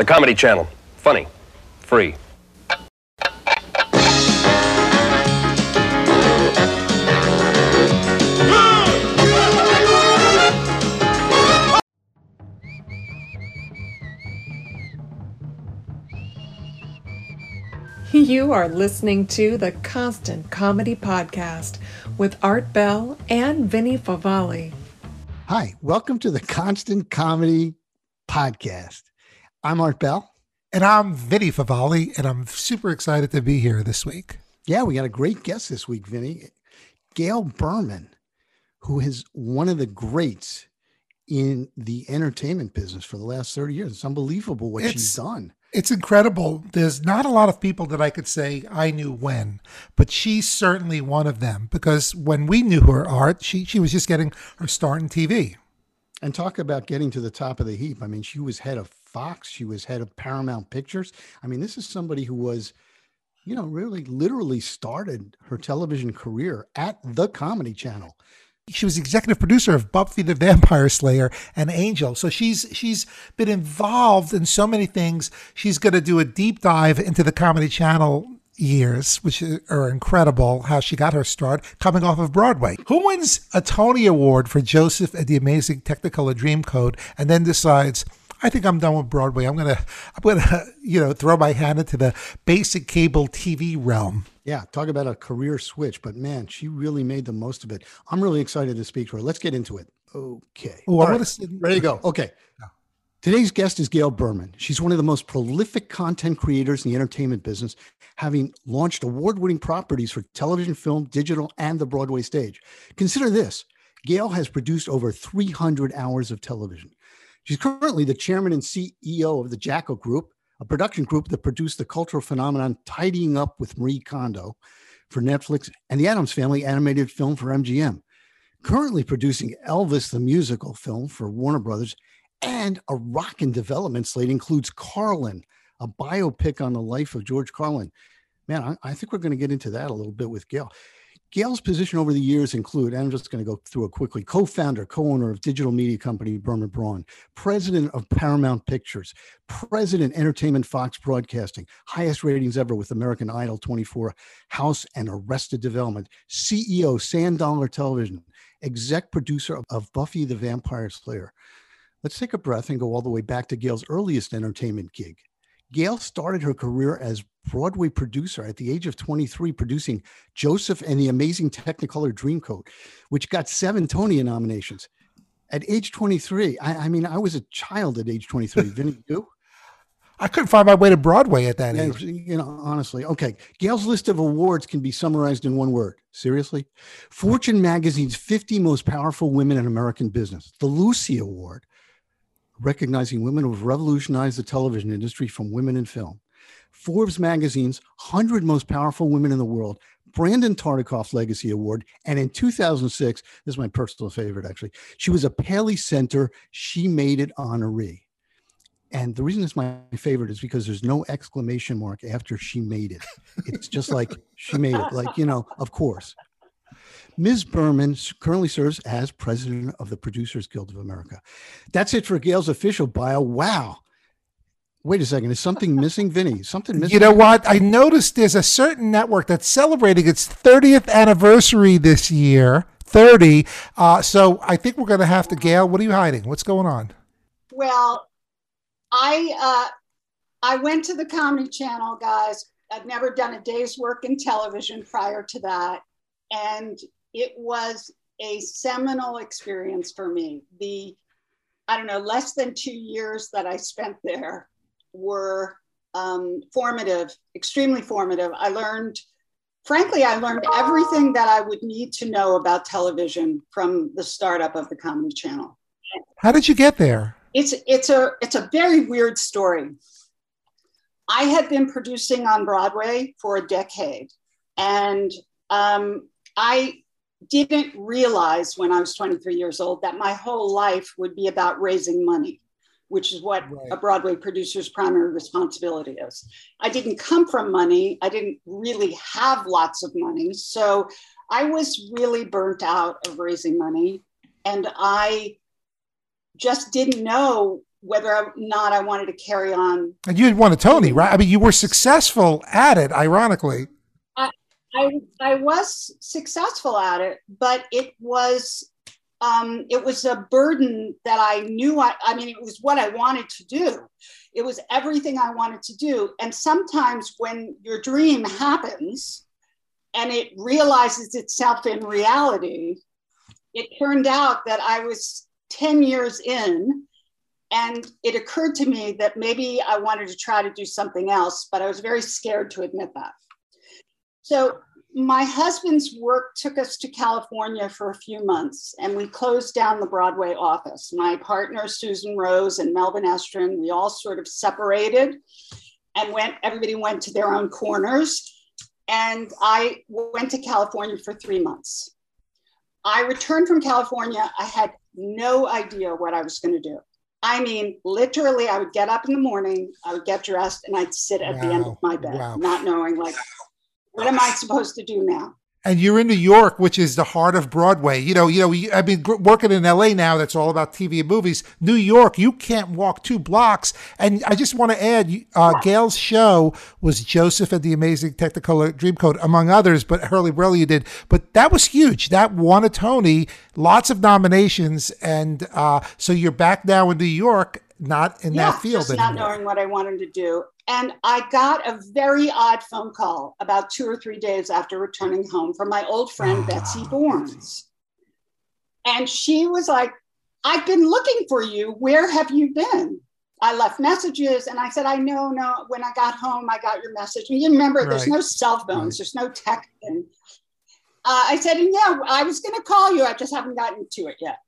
The Comedy Channel. Funny. Free. You are listening to the Constant Comedy Podcast with Art Bell and Vinny Favale. Hi, welcome to the Constant Comedy Podcast. I'm Art Bell. And I'm Vinny Favale, and I'm super excited to be here this week. Yeah, we got a great guest this week, Vinny. Gail Berman, who is one of the greats in the entertainment business for the last 30 years. It's unbelievable what It's- she's done. It's incredible. There's not a lot of people that I could say I knew when, but she's certainly one of them because when we knew her art, she, she was just getting her start in TV. And talk about getting to the top of the heap. I mean, she was head of Fox, she was head of Paramount Pictures. I mean, this is somebody who was, you know, really literally started her television career at the Comedy Channel. She was executive producer of Buffy the Vampire Slayer and Angel. So she's she's been involved in so many things. She's going to do a deep dive into the Comedy Channel years, which are incredible. How she got her start coming off of Broadway. Who wins a Tony Award for Joseph and the Amazing Technicolor Dreamcoat, and then decides? I think I'm done with Broadway. I'm gonna, I'm gonna, you know, throw my hand into the basic cable TV realm. Yeah, talk about a career switch, but man, she really made the most of it. I'm really excited to speak to her. Let's get into it. Okay. Oh, I wanna s- Ready to go. Okay. Today's guest is Gail Berman. She's one of the most prolific content creators in the entertainment business, having launched award winning properties for television, film, digital, and the Broadway stage. Consider this Gail has produced over 300 hours of television. She's currently the chairman and CEO of the Jackal Group, a production group that produced the cultural phenomenon Tidying Up with Marie Kondo for Netflix and the Addams Family animated film for MGM. Currently producing Elvis the musical film for Warner Brothers and a rock and development slate includes Carlin, a biopic on the life of George Carlin. Man, I, I think we're going to get into that a little bit with Gail. Gail's position over the years include, and I'm just going to go through it quickly, co-founder, co-owner of digital media company Berman Braun, president of Paramount Pictures, president Entertainment Fox Broadcasting, highest ratings ever with American Idol 24, House and Arrested Development, CEO Sand Dollar Television, exec producer of, Buffy the Vampire Slayer. Let's take a breath and go all the way back to Gail's earliest entertainment gig. Gail started her career as Broadway producer at the age of 23, producing Joseph and the Amazing Technicolor Dreamcoat, which got seven Tony nominations. At age 23, I, I mean, I was a child at age 23. Vinny, you? I couldn't find my way to Broadway at that Yeah, age. you know, honestly. Okay. Gail's list of awards can be summarized in one word. Seriously? Fortune magazine's 50 most powerful women in American business. The Lucy Award, recognizing women who have revolutionized the television industry from women in film. Forbes magazine's 100 most powerful women in the world. Brandon Tartikoff Legacy Award. And in 2006, this is my personal favorite actually, she was a Paley Center She Made It honoree. And the reason it's my favorite is because there's no exclamation mark after she made it. It's just like she made it, like, you know, of course. Ms. Berman currently serves as president of the Producers Guild of America. That's it for Gail's official bio. Wow. Wait a second. Is something missing, Vinny? Something missing? You know what? I noticed there's a certain network that's celebrating its 30th anniversary this year. 30. Uh, so I think we're going to have to, Gail, what are you hiding? What's going on? Well, I uh, I went to the Comedy Channel, guys. I'd never done a day's work in television prior to that, and it was a seminal experience for me. The I don't know, less than two years that I spent there were um, formative, extremely formative. I learned, frankly, I learned everything that I would need to know about television from the startup of the Comedy Channel How did you get there? it's it's a it's a very weird story. I had been producing on Broadway for a decade, and um, I didn't realize when I was 23 years old that my whole life would be about raising money, which is what Right. a Broadway producer's primary responsibility is. I didn't come from money. I didn't really have lots of money, so I was really burnt out of raising money, and I just didn't know whether or not I wanted to carry on. And you won a Tony, right? I mean, you were successful at it, ironically. I, I, was successful at it, but it was um, it was a burden that I knew I, I mean, it was what I wanted to do. It was everything I wanted to do. And sometimes when your dream happens and it realizes itself in reality, it turned out that I was 10 years in and it occurred to me that maybe I wanted to try to do something else, but I was very scared to admit that. So my husband's work took us to California for a few months and we closed down the Broadway office. My partner, Susan Rose and Melvin Estrin, we all sort of separated and went, everybody went to their own corners. And I went to California for three months. I returned from California. I had no idea what I was going to do. I mean, literally, I would get up in the morning, I would get dressed, and I'd sit at wow. the end of my bed, wow. not knowing, like, what am I supposed to do now? And you're in New York, which is the heart of Broadway. You know, you know. I've been working in LA now. That's all about TV and movies. New York, you can't walk two blocks. And I just want to add, uh, Gail's show was Joseph and the Amazing Technicolor Dreamcoat, among others. But Hurlyburly did. But that was huge. That won a Tony, lots of nominations, and uh, so you're back now in New York, not in yeah, that field just anymore. Not knowing what I wanted to do. And I got a very odd phone call about two or three days after returning home from my old friend, Betsy Borns. And she was like, I've been looking for you. Where have you been? I left messages and I said, I know, no. When I got home, I got your message. And you remember, right. there's no cell phones, right. there's no texting. Uh, I said, yeah, I was going to call you. I just haven't gotten to it yet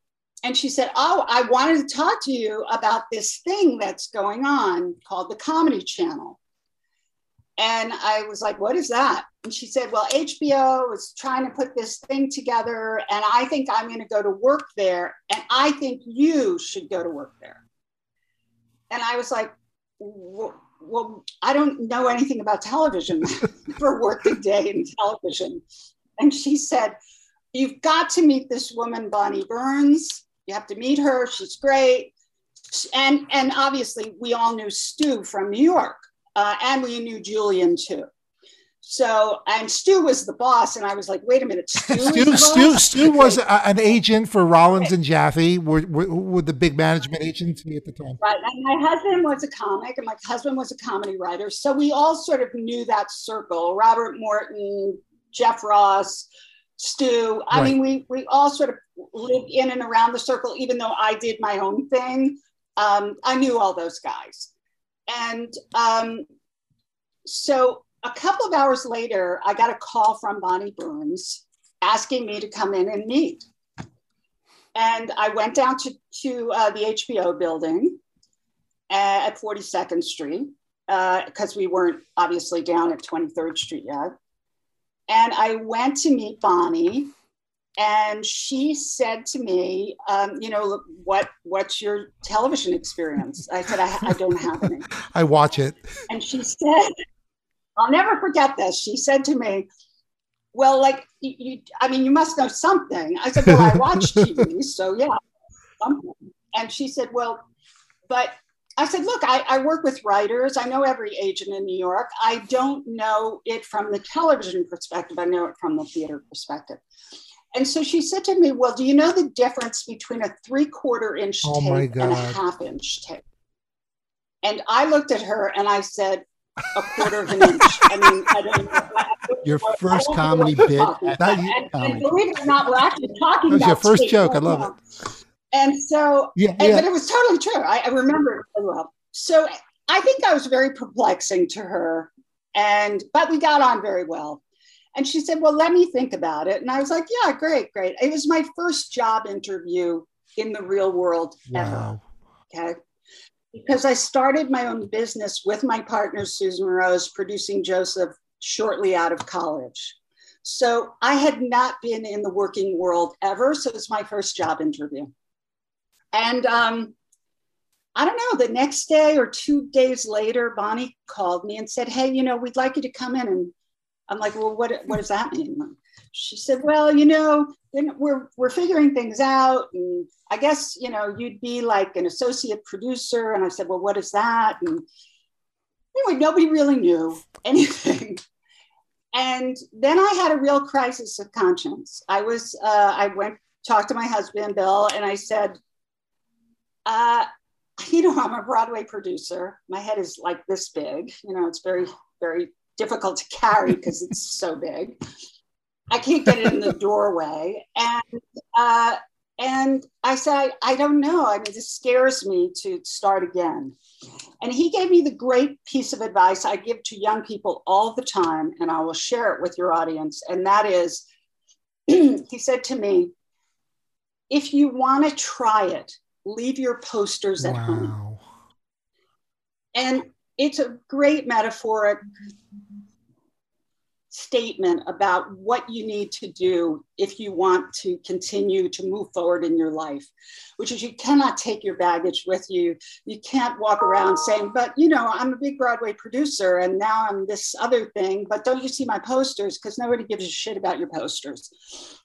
and she said, Oh, I wanted to talk to you about this thing that's going on called the Comedy Channel. And I was like, What is that? And she said, Well, HBO is trying to put this thing together, and I think I'm going to go to work there, and I think you should go to work there. And I was like, Well, I don't know anything about television for working day in television. And she said, You've got to meet this woman, Bonnie Burns. You have to meet her. She's great. And, and obviously, we all knew Stu from New York, uh, and we knew Julian too. So, and Stu was the boss, and I was like, wait a minute, Stu, Stu, Stu, Stu was a, an agent for Rollins and Joffe, were, were, were, the big management agency at the time. Right, and my husband was a comic, and my husband was a comedy writer, so we all sort of knew that circle. Robert Morton, Jeff Ross, Stu. I right. mean, we we all sort of lived in and around the circle, even though I did my own thing. Um, I knew all those guys. And um, so a couple of hours later, I got a call from Bonnie Burns asking me to come in and meet. And I went down to, to uh, the HBO building at 42nd Street because uh, we weren't obviously down at 23rd Street yet. And I went to meet Bonnie, and she said to me, um, "You know, what what's your television experience?" I said, "I, I don't have any." I watch it. And she said, "I'll never forget this." She said to me, "Well, like you, you I mean, you must know something." I said, "Well, I watch TV, so yeah, something." And she said, "Well, but I said, look, I, I, work with writers. I know every agent in New York. I don't know it from the television perspective. I know it from the theater perspective. And so she said to me, Well, do you know the difference between a three quarter inch oh tape and a half inch tape? And I looked at her and I said, a quarter of an inch. I mean, I don't know. Your first comedy bit. And, and, and, believe it or not, we're actually talking that was about your first joke. I love it. And so, yeah, yeah. but it was totally true. I, I remember it really well. So I think I was very perplexing to her, and but we got on very well. And she said, "Well, let me think about it." And I was like, "Yeah, great, great." It was my first job interview in the real world wow. ever. Okay. Because I started my own business with my partner, Susan Rose, producing Joseph shortly out of college. So I had not been in the working world ever. So it was my first job interview. And um, I don't know, the next day or two days later, Bonnie called me and said, Hey, you know, we'd like you to come in. And I'm like, Well, what, what does that mean? she said, Well, you know, we're, we're figuring things out. And I guess, you know, you'd be like an associate producer. And I said, Well, what is that? And anyway, nobody really knew anything. And then I had a real crisis of conscience. I was, uh, I went, talked to my husband, Bill, and I said, uh, you know, I'm a Broadway producer. My head is like this big. You know, it's very, very difficult to carry because it's so big. I can't get it in the doorway. And uh, and I said, I don't know. I mean, this scares me to start again. And he gave me the great piece of advice I give to young people all the time, and I will share it with your audience. And that is, he said to me, if you want to try it, leave your posters at wow. home. And it's a great metaphoric statement about what you need to do if you want to continue to move forward in your life, which is you cannot take your baggage with you. You can't walk around saying, but you know, I'm a big Broadway producer and now I'm this other thing, but don't you see my posters? Because nobody gives a shit about your posters.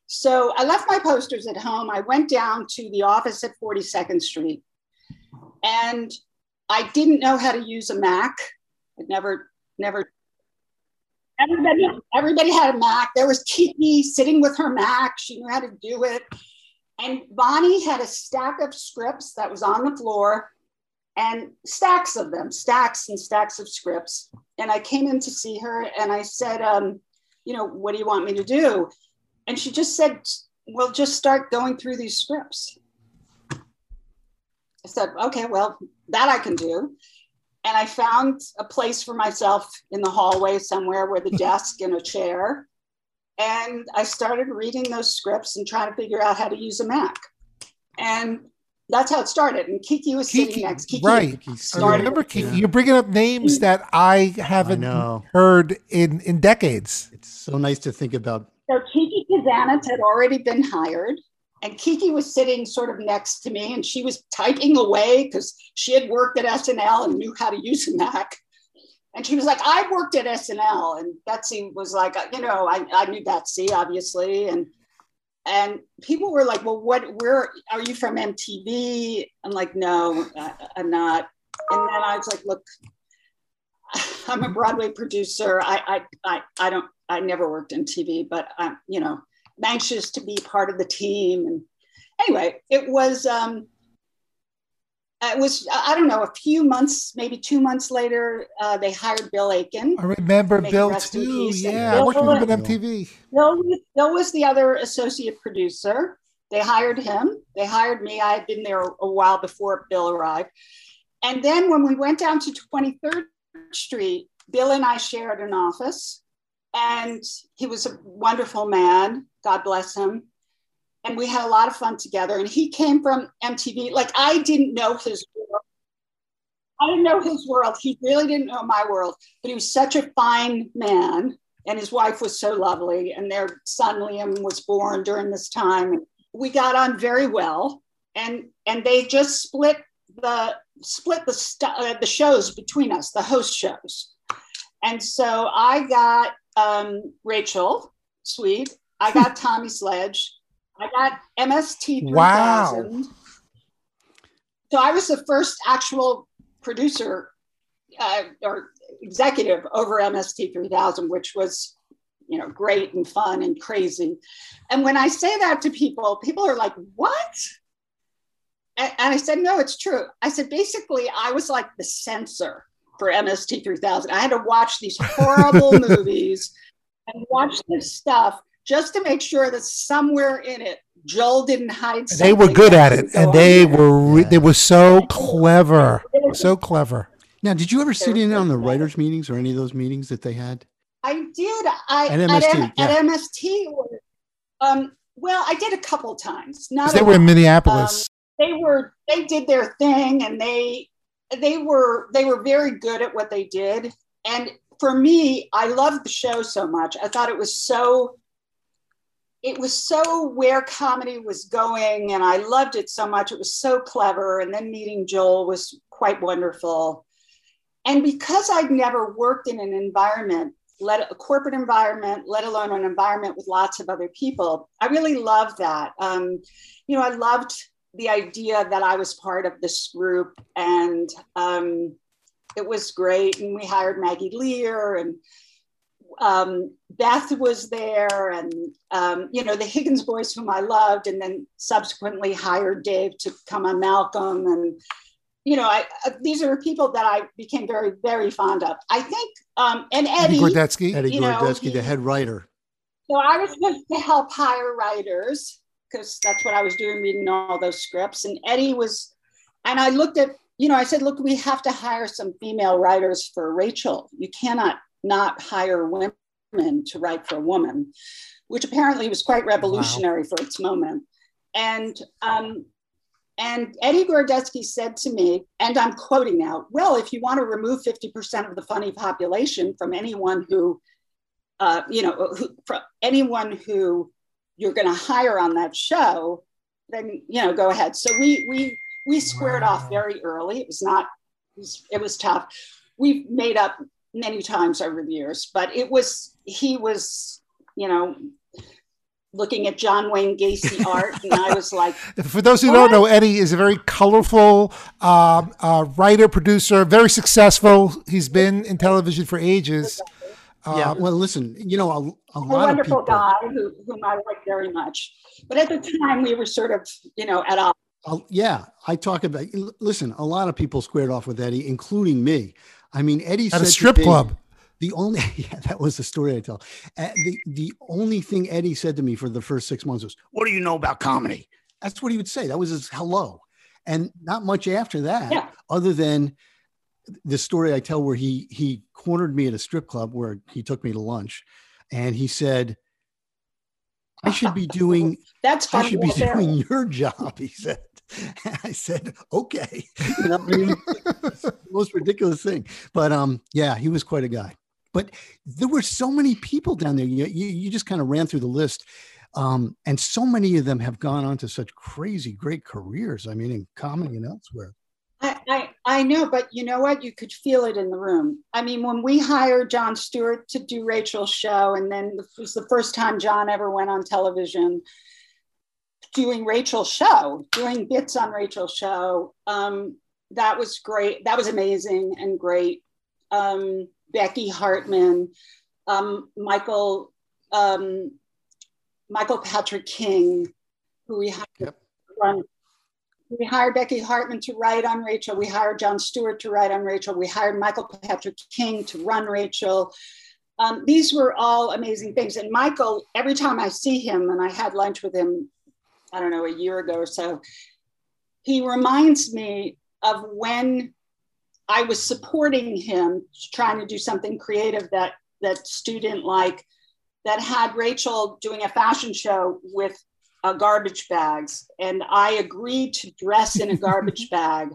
So I left my posters at home. I went down to the office at 42nd Street and I didn't know how to use a Mac. I'd never, never everybody everybody had a Mac. There was Kiki sitting with her Mac. She knew how to do it. And Bonnie had a stack of scripts that was on the floor and stacks of them, stacks and stacks of scripts. And I came in to see her and I said, um, you know, what do you want me to do? And she just said, well, just start going through these scripts. I said, okay, well, that I can do and I found a place for myself in the hallway somewhere with a desk and a chair. And I started reading those scripts and trying to figure out how to use a Mac. And that's how it started. And Kiki was Kiki, sitting next. Kiki right. I remember Kiki. Yeah. You're bringing up names mm. that I haven't I heard in, in decades. It's so nice to think about. So Kiki Kazanitz had already been hired. And Kiki was sitting sort of next to me and she was typing away because she had worked at SNL and knew how to use a Mac. And she was like, I worked at SNL. And Betsy was like, uh, you know, I, I knew Betsy, obviously. And and people were like, well, what, where are you from MTV? I'm like, no, I'm not. And then I was like, look, I'm a Broadway producer. I, I, I, I don't, I never worked in TV, but I'm, you know, anxious to be part of the team. And anyway, it was um, it was I don't know a few months, maybe two months later, uh, they hired Bill Aiken. I remember Bill too. Yeah, Bill, I worked with him MTV. Bill, Bill was the other associate producer. They hired him. They hired me. I had been there a while before Bill arrived. And then when we went down to 23rd Street, Bill and I shared an office. And he was a wonderful man. God bless him. And we had a lot of fun together. And he came from MTV. Like I didn't know his world. I didn't know his world. He really didn't know my world. But he was such a fine man. And his wife was so lovely. And their son Liam was born during this time. We got on very well. And and they just split the split the st- uh, the shows between us, the host shows. And so I got um, Rachel Sweet I got Tommy Sledge. I got MST 3000. Wow. So I was the first actual producer uh, or executive over MST 3000, which was you know great and fun and crazy. And when I say that to people, people are like, "What?" And, and I said, "No, it's true." I said, basically, I was like the censor for MST 3000. I had to watch these horrible movies and watch this stuff just to make sure that somewhere in it Joel didn't hide. They were good at it, and they were re- they were so clever, so clever. Now, did you ever sit in on the writers' meetings or any of those meetings that they had? I did. I at MST. At, M- yeah. at MST um, well, I did a couple times. Not they were in Minneapolis. Um, they were. They did their thing, and they they were they were very good at what they did. And for me, I loved the show so much. I thought it was so it was so where comedy was going and i loved it so much it was so clever and then meeting joel was quite wonderful and because i'd never worked in an environment let a corporate environment, let alone an environment with lots of other people. I really loved that. Um, you know, I loved the idea that I was part of this group, and um, it was great. And we hired Maggie Lear, and um, Beth was there, and um, you know the Higgins boys, whom I loved, and then subsequently hired Dave to come on Malcolm, and you know, I, uh, these are people that I became very, very fond of. I think, um, and Eddie, Eddie Gorodetsky, Eddie you know, he- the head writer. so I was supposed to help hire writers because that's what I was doing, reading all those scripts. And Eddie was, and I looked at, you know, I said, look, we have to hire some female writers for Rachel. You cannot not hire women to write for a woman, which apparently was quite revolutionary for its moment. And um, and Eddie Gorodetsky said to me, and I'm quoting now, well, if you want to remove 50% of the funny population from anyone who uh, you know, who, from anyone who you're going to hire on that show, then you know, go ahead. So we we we squared Wow. off very early. It was not, it was, it was tough. We've made up many times over the years, but it was he was, you know, looking at John Wayne Gacy art, and I was like, For those who don't know, Eddie is a very colorful um, uh, writer, producer, very successful. He's been in television for ages. Yeah. Um, Well, listen, you know, a, a a lot of wonderful people. guy who, whom I like very much. But at the time, we were sort of, you know, at odds. Uh, yeah, I talk about. Listen, a lot of people squared off with Eddie, including me. I mean, Eddie at said a to strip me- club. The only yeah, that was the story I tell. Uh, the the only thing Eddie said to me for the first six months was, "What do you know about comedy?" That's what he would say. That was his hello, and not much after that, Yeah. other than the story I tell where he he cornered me at a strip club where he took me to lunch, and he said, "I should be doing That's I should be there. doing your job," he said. And I said, "Okay." You know, I mean, most ridiculous thing, but um, yeah, he was quite a guy. But there were so many people down there. You you, you just kind of ran through the list, um, and so many of them have gone on to such crazy, great careers. I mean, in comedy and elsewhere. I, know, but you know what? You could feel it in the room. I mean, when we hired Jon Stewart to do Rachel's show, and then it was the first time John ever went on television doing Rachel's show, doing bits on Rachel's show. Um, that was great. That was amazing and great. Um, Becky Hartman, um, Michael, um, Michael Patrick King, who we had Yep. run we hired Becky Hartman to write on Rachel. We hired Jon Stewart to write on Rachel. We hired Michael Patrick King to run Rachel. Um, these were all amazing things. And Michael, every time I see him, and I had lunch with him, I don't know, a year ago or so, he reminds me of when I was supporting him, trying to do something creative that that student like that had Rachel doing a fashion show with uh, garbage bags, and I agreed to dress in a garbage bag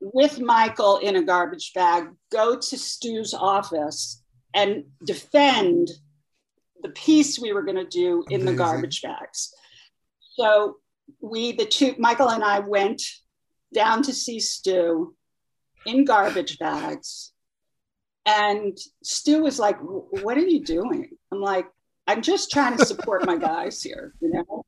with Michael in a garbage bag, go to Stu's office, and defend the piece we were going to do in the garbage bags. So we, the two, Michael and I went down to see Stu in garbage bags. And Stu was like, What are you doing? I'm like, I'm just trying to support my guys here, you know?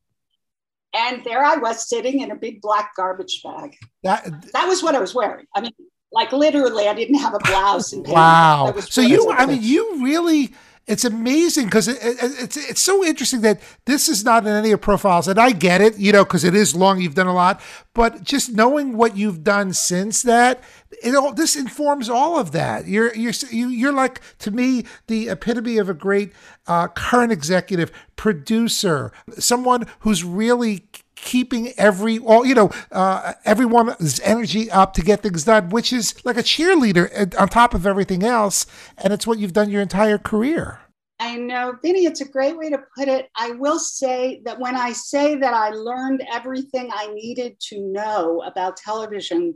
And there I was sitting in a big black garbage bag. That, That was what I was wearing. I mean, like literally, I didn't have a blouse. And pants. wow. So you, I mean, you really. It's amazing because it, it, it's it's so interesting that this is not in any of profiles, and I get it, you know, because it is long. You've done a lot, but just knowing what you've done since that, it all this informs all of that. You're you're you- you're like to me the epitome of a great uh, current executive producer, someone who's really keeping every all you know uh, everyone's energy up to get things done which is like a cheerleader uh, on top of everything else and it's what you've done your entire career I know, Vinny, it's a great way to put it. I will say that when I say that I learned everything I needed to know about television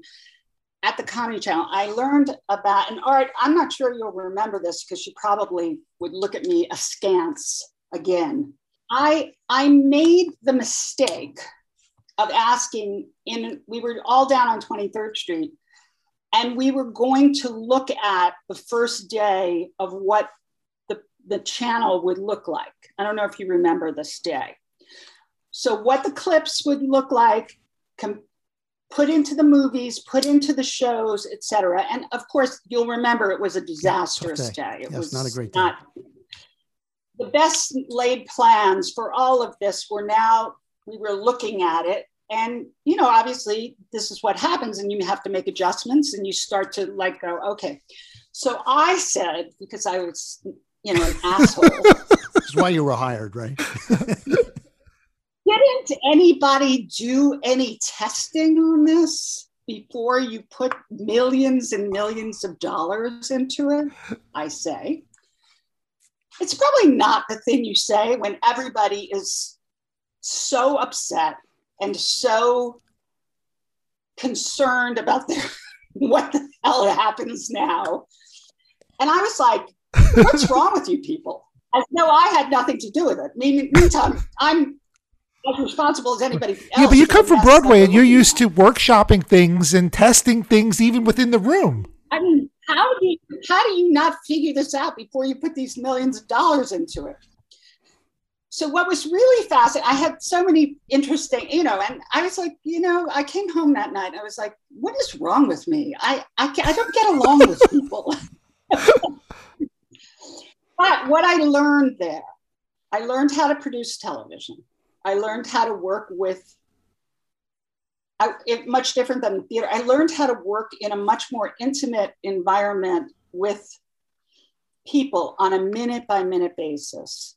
at the Comedy Channel, I learned about, an Art, I'm not sure you'll remember this because you probably would look at me askance again. I, I made the mistake of asking in, we were all down on 23rd Street, and we were going to look at the first day of what the the channel would look like. I don't know if you remember this day. So, what the clips would look like, com- put into the movies, put into the shows, etc. And of course, you'll remember it was a disastrous day. day. It Yes, was not a great day. not- the best laid plans for all of this were now we were looking at it. And you know obviously this is what happens and you have to make adjustments and you start to like go okay. So i said because i was you know an asshole. That's why you were hired, right? didn't anybody do any testing on this before you put millions and millions of dollars into it? I say it's probably not the thing you say when everybody is so upset and so concerned about their what the hell happens now. And i was like what's wrong with you people? As though i had nothing to do with it. Mean- meantime i'm as responsible as anybody else Yeah, but you come from Broadway and you're used to workshopping things and testing things even within the room. I mean, how do you how do you not figure this out before you put these millions of dollars into it? So what was really fascinating, I had so many interesting, you know, and I was like, you know, I came home that night I was like, what is wrong with me? I I, I don't get along with people. but what I learned there, I learned how to produce television. I learned how to work with I, it, much different than theater. I learned how to work in a much more intimate environment with people on a minute by minute basis.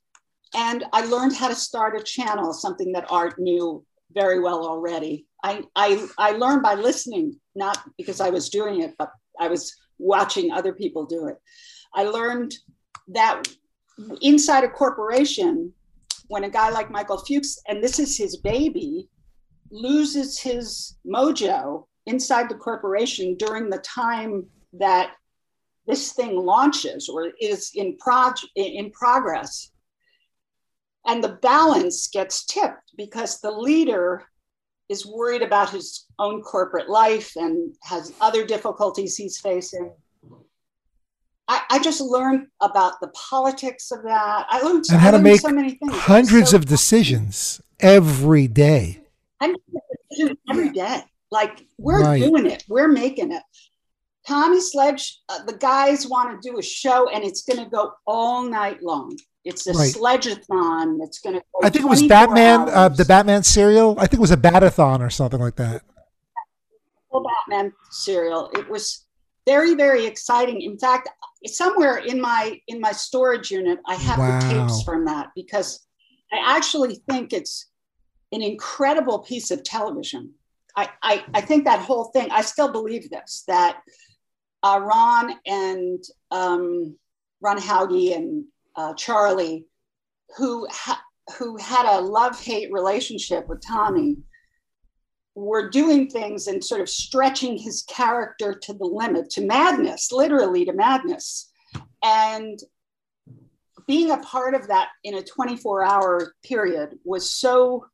And I learned how to start a channel, something that Art knew very well already. I, I, I learned by listening, not because I was doing it, but I was watching other people do it. I learned that inside a corporation, when a guy like Michael Fuchs, and this is his baby, loses his mojo inside the corporation during the time that this thing launches or is in, prog- in progress. And the balance gets tipped because the leader is worried about his own corporate life and has other difficulties he's facing. I, I just learned about the politics of that. I learned, And I how to make so many things. Hundreds so of decisions every day. I'm every day. Like we're Right. doing it, we're making it. Tommy Sledge, uh, the guys want to do a show, and it's going to go all night long. It's a Right. sledge-a-thon that's going to. I think it was Batman, uh, the Batman serial. I think it was a Batathon or something like that. Batman serial. It was very, very exciting. In fact, somewhere in my in my storage unit, I have Wow. the tapes from that because I actually think it's an incredible piece of television. I, I, I think that whole thing, I still believe this, that uh, Ron and um, Ron Hauge and uh, Charlie, who, ha- who had a love hate relationship with Tommy, were doing things and sort of stretching his character to the limit, to madness, literally to madness. And being a part of that in a 24 hour period was so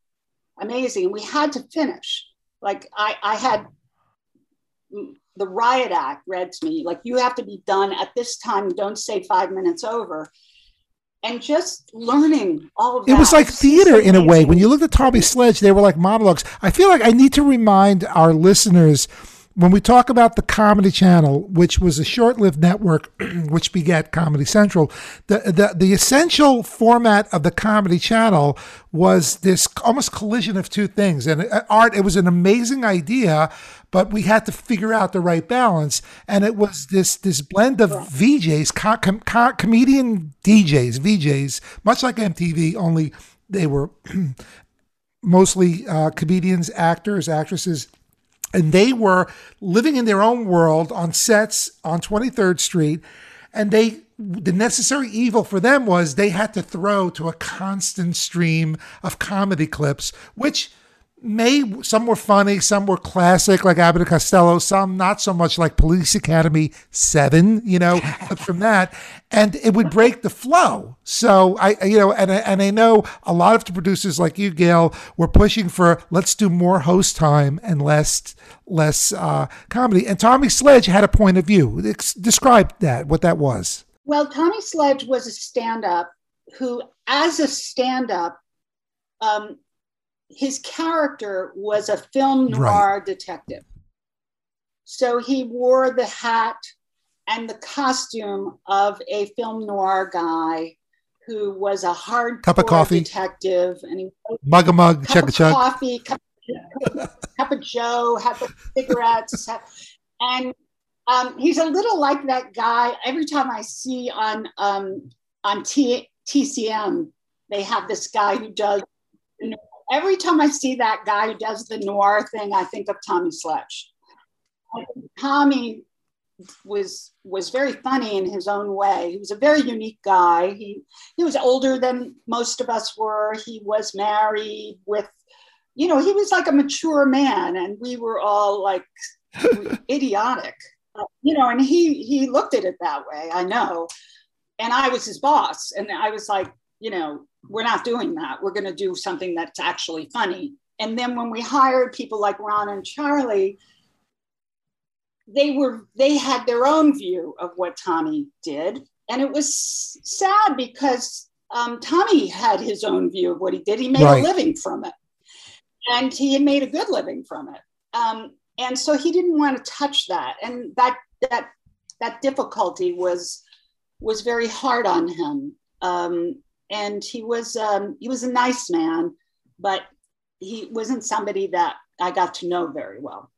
amazing. And we had to finish. Like, I, I had the riot act read to me, like, you have to be done at this time, don't say five minutes over. And just learning all of that. It was like theater in a way. When you looked at Tommy Sledge, they were like monologues. I feel like I need to remind our listeners when we talk about the Comedy Channel, which was a short-lived network which begat Comedy Central, the, the the essential format of the Comedy Channel was this almost collision of two things. And uh, art, it was an amazing idea, but we had to figure out the right balance. And it was this this blend of VJs, co- com- co- comedian DJs, VJs, much like MTV, only they were mostly uh, comedians, actors, actresses and they were living in their own world on sets on 23rd Street. And they the necessary evil for them was they had to throw to a constant stream of comedy clips which may some were funny some were classic like Abbott and Costello some not so much like Police Academy 7 you know clips from that. And it would break the flow. So I you know and I, and I know a lot of the producers like you Gail were pushing for let's do more host time and less less uh, comedy. And Tommy Sledge had a point of view. Ex- describe that what that was. Well, Tommy Sledge was a stand up who, as a stand up, um, his character was a film noir right. detective. So he wore the hat and the costume of a film noir guy who was a hard cup of coffee detective and he mug a mug, chug a chug, coffee, cup, cup of Joe, had the cigarettes, and um, he's a little like that guy. Every time I see on um, on T- TCM, they have this guy who does. Every time I see that guy who does the noir thing, I think of Tommy Sledge. Tommy was was very funny in his own way. He was a very unique guy. He he was older than most of us were. He was married with, you know, he was like a mature man, and we were all like idiotic, you know. And he he looked at it that way. I know, and I was his boss, and I was like, you know, we're not doing that. We're going to do something that's actually funny. And then when we hired people like Ron and Charlie they were they had their own view of what Tommy did, and it was sad because um, Tommy had his own view of what he did. He made right. a living from it, and he had made a good living from it. Um, and so he didn't want to touch that, and that that that difficulty was was very hard on him. Um, and he was um, he was a nice man, but he wasn't somebody that I got to know very well.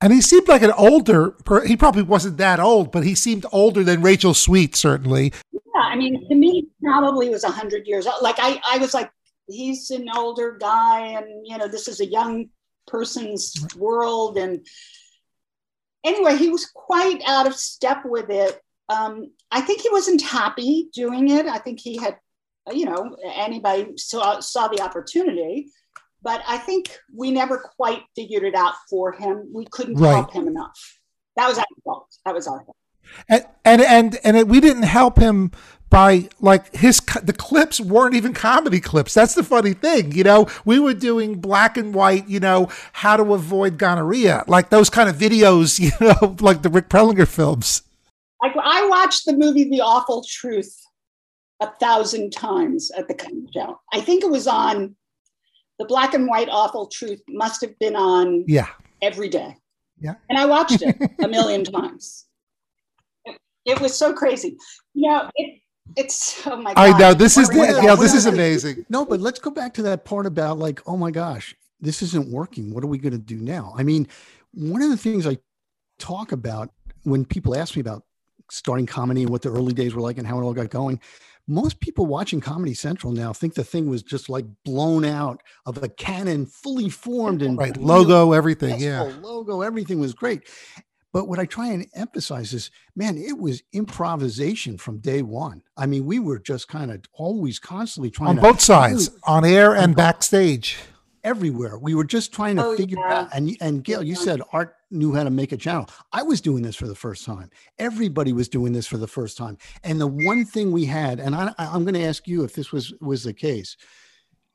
And he seemed like an older, he probably wasn't that old, but he seemed older than Rachel Sweet, certainly. Yeah, I mean, to me, probably was 100 years old. Like, I, I was like, he's an older guy, and, you know, this is a young person's world. And anyway, he was quite out of step with it. Um, I think he wasn't happy doing it. I think he had, you know, anybody saw, saw the opportunity but I think we never quite figured it out for him. We couldn't right. help him enough. That was our fault. That was our fault. And and and, and it, we didn't help him by like his the clips weren't even comedy clips. That's the funny thing, you know. We were doing black and white, you know, how to avoid gonorrhea, like those kind of videos, you know, like the Rick Prelinger films. Like I watched the movie The Awful Truth a thousand times at the Comedy Channel. I think it was on the black and white awful truth must have been on yeah. every day. Yeah. And i watched it a million times. It, it, was so crazy. You know it, it's oh my god i know this is the, yeah this is amazing. No but let's go back to that part about like oh my gosh this isn't working. What are we going to do now? I mean one of the things i talk about when people ask me about starting comedy and what the early days were like and how it all got going most people watching Comedy Central now think the thing was just like blown out of a cannon, fully formed and right logo, everything, yeah, logo, everything was great. But what I try and emphasize is, man, it was improvisation from day one. I mean, we were just kind of always constantly trying on both sides, on air and backstage everywhere. We were just trying to oh, figure yeah. out. And and Gail, you said Art knew how to make a channel. I was doing this for the first time. Everybody was doing this for the first time. And the one thing we had, and I, I'm going to ask you if this was was the case.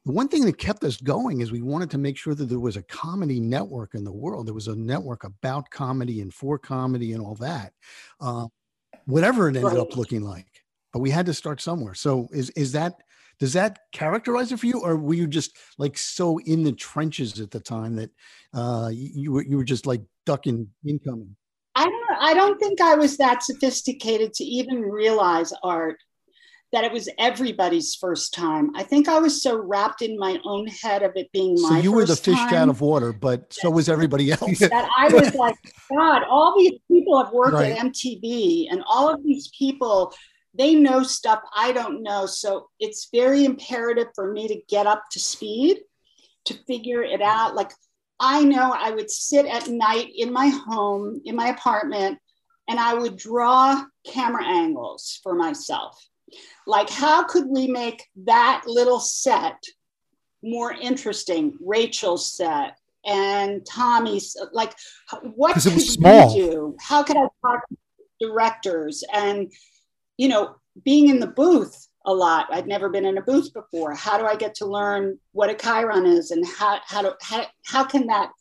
The one thing that kept us going is we wanted to make sure that there was a comedy network in the world. There was a network about comedy and for comedy and all that. Uh, whatever it ended right. up looking like, but we had to start somewhere. So is is that does that characterize it for you, or were you just like so in the trenches at the time that uh, you were you were just like ducking incoming? I don't. I don't think I was that sophisticated to even realize art that it was everybody's first time. I think I was so wrapped in my own head of it being my. So you were the fish out of water, but so was everybody else. that I was like, God, all these people have worked right. at MTV, and all of these people they know stuff I don't know. So it's very imperative for me to get up to speed to figure it out. Like I know I would sit at night in my home, in my apartment, and I would draw camera angles for myself. Like, how could we make that little set more interesting? Rachel's set and Tommy's, like, what could we do? How could I talk to directors and you know, being in the booth a lot. I'd never been in a booth before. How do I get to learn what a Chiron is and how, how, to, how, how can that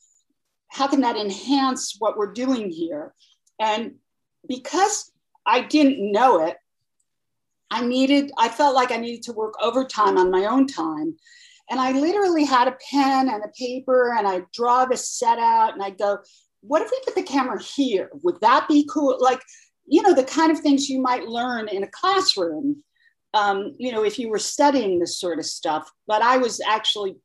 how can that enhance what we're doing here? And because I didn't know it, I needed, I felt like I needed to work overtime on my own time. And I literally had a pen and a paper and I draw the set out and I go, what if we put the camera here? Would that be cool? Like, you know, the kind of things you might learn in a classroom, um, you know, if you were studying this sort of stuff. But I was actually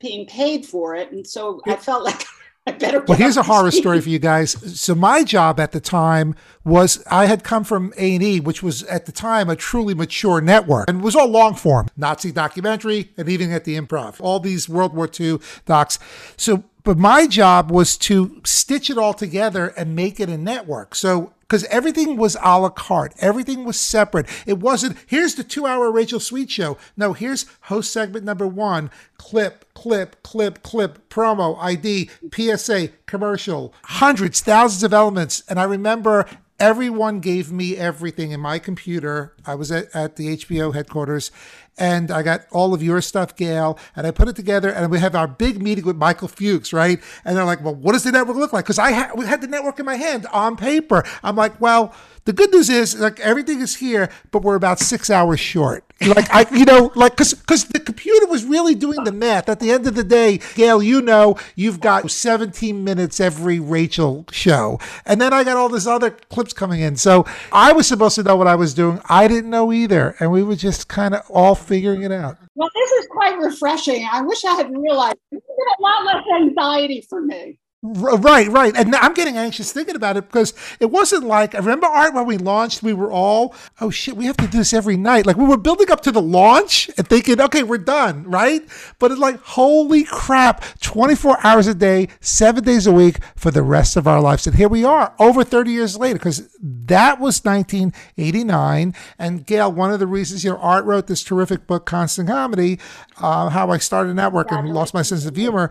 being paid for it. And so I felt like I better. Well, here's a horror story for you guys. So my job at the time was I had come from A and E, which was at the time a truly mature network, and was all long form Nazi documentary, and even at the Improv, all these World War II docs. So, but my job was to stitch it all together and make it a network. So because everything was a la carte. Everything was separate. It wasn't, here's the two hour Rachel Sweet show. No, here's host segment number one clip, clip, clip, clip, promo, ID, PSA, commercial, hundreds, thousands of elements. And I remember everyone gave me everything in my computer. I was at, at the HBO headquarters and I got all of your stuff, Gail, and I put it together, and we have our big meeting with Michael Fuchs, right? And they're like, "Well, what does the network look like?" Because I ha- had the network in my hand on paper. I'm like, "Well, the good news is like everything is here, but we're about six hours short." Like I, you know, like because because the computer was really doing the math. At the end of the day, Gail, you know, you've got 17 minutes every Rachel show, and then I got all this other clips coming in. So I was supposed to know what I was doing. I didn't know either, and we were just kind of all figuring it out. Well, this is quite refreshing. I wish I had realized it's a lot less anxiety for me. Right, right. And I'm getting anxious thinking about it because it wasn't like, I remember Art when we launched, we were all, oh shit, we have to do this every night. Like we were building up to the launch and thinking, okay, we're done, right? But it's like, holy crap, 24 hours a day, seven days a week for the rest of our lives. And here we are over 30 years later because that was 1989. And Gail, one of the reasons, you know, Art wrote this terrific book, Constant Comedy, uh, How I Started a Network and Lost My Sense of Humor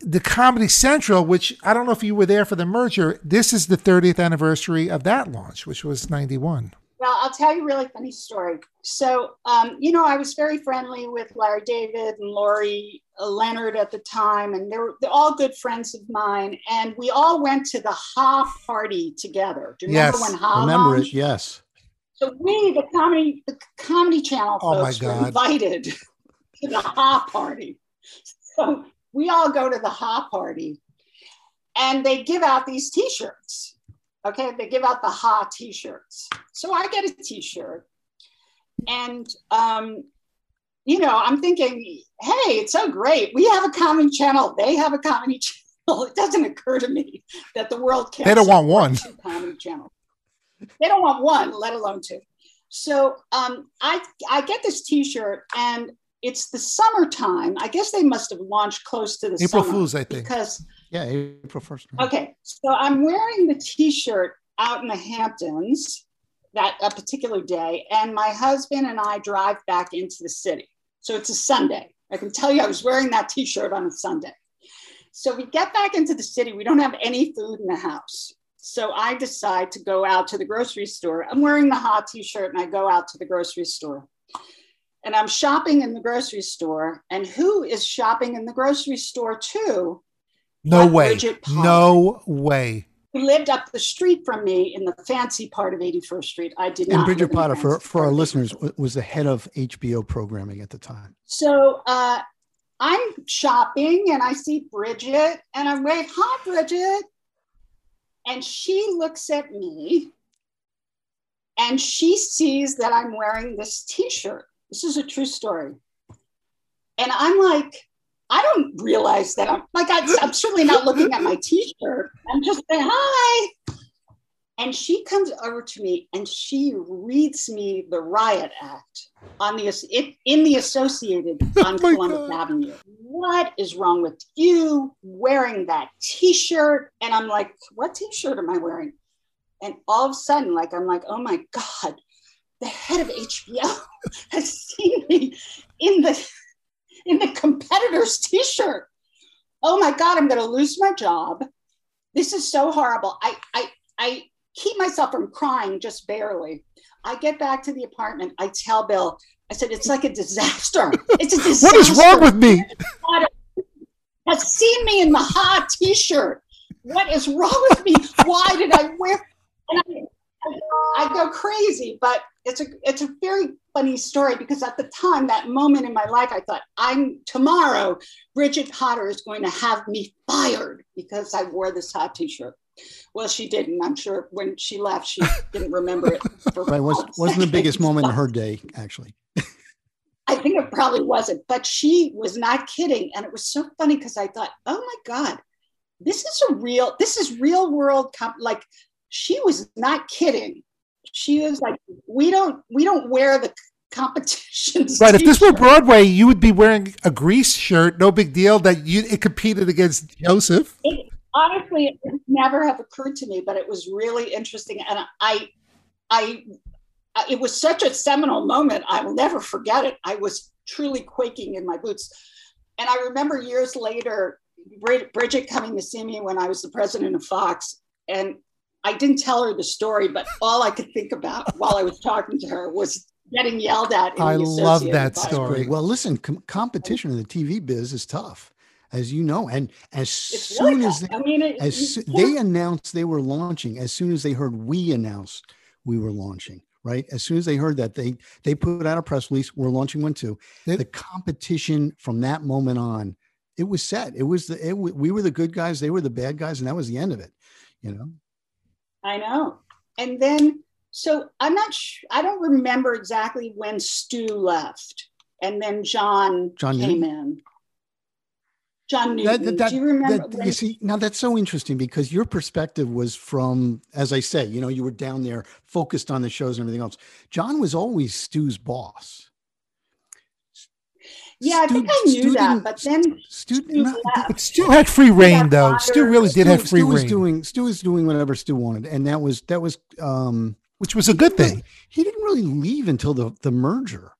the Comedy Central, which I don't know if you were there for the merger, this is the 30th anniversary of that launch, which was 91. Well, I'll tell you a really funny story. So, um, you know, I was very friendly with Larry David and Laurie uh, Leonard at the time, and they were they're all good friends of mine. And we all went to the Ha party together. Do you remember when Ha Remember launched? it? Yes. So we, the comedy, the comedy channel Oh, folks, were invited to the Ha party. So we all go to the Ha party, and they give out these T-shirts. Okay, they give out the Ha T-shirts. So I get a T-shirt, and um, you know, I'm thinking, hey, it's so great. We have a comedy channel. They have a comedy channel. It doesn't occur to me that the world can't. They don't want one. two comedy channels. They don't want one, let alone two. So um, I I get this T-shirt and it's the summertime. I guess they must have launched close to the April summer Fools, I think. because Yeah, April 1st. Mm-hmm. okay, so I'm wearing the T-shirt out in the Hamptons that a particular day, and my husband and I drive back into the city. So it's a Sunday. I can tell you, I was wearing that T-shirt on a Sunday. So we get back into the city. We don't have any food in the house. So I decide to go out to the grocery store. I'm wearing the hot T-shirt, and I go out to the grocery store. And I'm shopping in the grocery store. And who is shopping in the grocery store too? No way. No way. who lived up the street from me in the fancy part of 81st Street. I did And not. Bridget in the Potter, for, for our listeners, was the head of HBO programming at the time. So uh, I'm shopping and I see Bridget and I wave, hi, Bridget. And she looks at me and she sees that I'm wearing this t shirt. This is a true story. And I'm like, I don't realize that I'm like, I, I'm certainly not looking at my t shirt. I'm just saying, hi. And she comes over to me and she reads me the riot act on the it, in the Associated oh on my Columbus God. Avenue. What is wrong with you wearing that T-shirt? And I'm like, what T-shirt am I wearing? And all of a sudden, like I'm like, oh my God, the head of HBO has seen me in the in the competitor's T-shirt. Oh my God, I'm going to lose my job. This is so horrible. I I I keep myself from crying just barely. I get back to the apartment. I tell Bill, I said, it's like a disaster. It's a disaster. What is wrong with me? Has seen me in the hot t-shirt. What is wrong with me? Why did I wear? And I, I go crazy, but it's a it's a very funny story because at the time, that moment in my life, I thought, I'm tomorrow, Bridget Potter is going to have me fired because I wore this hot t-shirt. Well, she didn't. I'm sure when she left, she didn't remember it. For Right. Was, wasn't the biggest moment in her day, actually. I think it probably wasn't, but she was not kidding. And it was so funny because I thought, oh my God, this is a real, this is real world. Comp- like she was not kidding. She was like, we don't, we don't wear the competitions. Right. If this were. Broadway, you would be wearing a Grease shirt. No big deal that you it competed against Joseph. it, honestly it never have occurred to me but it was really interesting and i i I- it was such a seminal moment i will never forget it i was truly quaking in my boots and i remember years later Brid- bridget coming to see me when i was the president of fox and i didn't tell her the story but all i could think about while i was talking to her was getting yelled at in I the love that Press. story. Well, listen, com- competition in the TV biz is tough, as you know. And as It's soon really as they, I mean, it, as you soo- they announced they were launching, as soon as they heard we announced we were launching, right? As soon as they heard that, they they put out a press release. We're launching one too. They- the competition from that moment on, it was set. It was the it, we were the good guys, they were the bad guys, and that was the end of it. You know. I know. And then, so I'm not, sh- I don't remember exactly when Stu left and then John, John came in. John Newton. That, that, Do you remember? that- when- you see, now that's so interesting because your perspective was from, as I say, you know, you were down there focused on the shows and everything else. John was always Stu's boss. Yeah, I think I knew Stu that, but then Stu, Stu not- But Stu had free reign, though. Stu fired. really did Stu, have free Stu was reign, doing Stu was doing whatever Stu wanted, and that was that was um which was a good thing. he didn't really leave until the the merger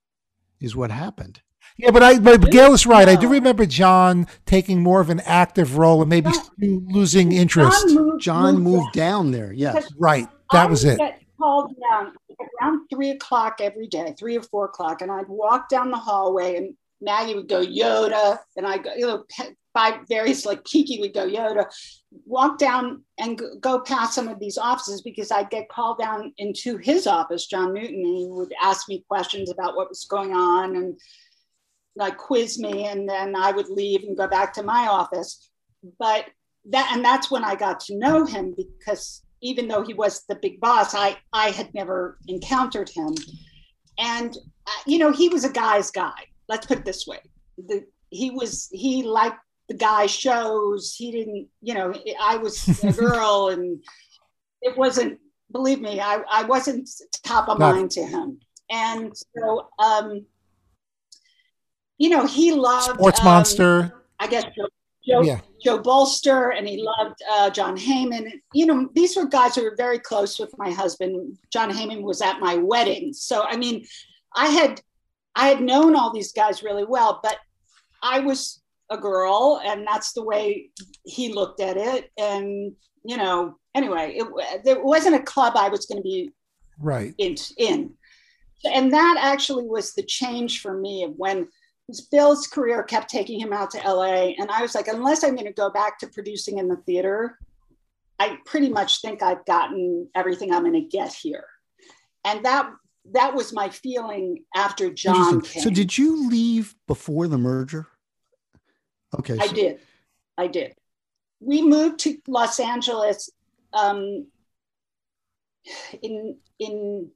is what happened. Yeah, but I but Gail is right. I do remember John taking more of an active role and maybe John- losing interest. John moved, John moved down. down there. Yes. Because Right. I That was it. Called down around three o'clock every day, three or four o'clock, and I'd walk down the hallway, and Maggie would go Yoda, and I go, you know, by various like Kiki would go Yoda, walk down and go, past some of these offices because I'd get called down into his office, John Newton, and he would ask me questions about what was going on and like quiz me, and then I would leave and go back to my office. But that and that's when I got to know him because even though he was the big boss, I I had never encountered him, and uh, you know he was a guy's guy. Let's put it this way: the he was he liked the guy shows. He didn't, you know, I was a girl, and it wasn't. Believe me, I I wasn't top of mind to him, and so um, you know he loved Sports um, monster. I guess Joe, Joe, Yeah. Joe Bolster, and he loved uh, John Heyman. You know, these were guys who were very close with my husband. John Heyman was at my wedding, so I mean, I had I had known all these guys really well, but I was a girl, and that's the way he looked at it. And you know, anyway, it, it wasn't a club I was going to be Right. in, in. And that actually was the change for me of when Bill's career kept taking him out to LA. And I was like, unless I'm going to go back to producing in the theater, I pretty much think I've gotten everything I'm going to get here. And that that was my feeling after John came. So did you leave before the merger? Okay. I so- did. I did. We moved to Los Angeles um, in in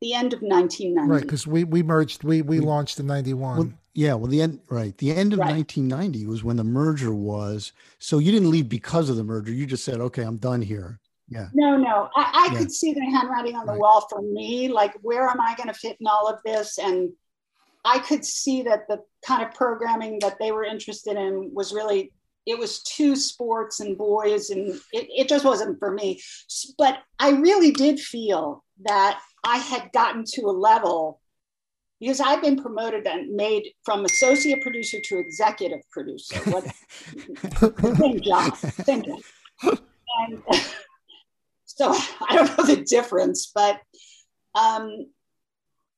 the end of 1990. Right. Because we, we merged, we, we launched in 91. Well, yeah, well, the end, right. The end of Right. 1990 was when the merger was. So you didn't leave because of the merger. You just said, okay, I'm done here. Yeah. No, no. I, I Yeah. could see the handwriting on the Right. wall for me. Like, where am I going to fit in all of this? And I could see that the kind of programming that they were interested in was really, it was two sports and boys, and it, it just wasn't for me. But I really did feel that I had gotten to a level because I've been promoted and made from associate producer to executive producer. What, same job, same job. And so I don't know the difference, but um,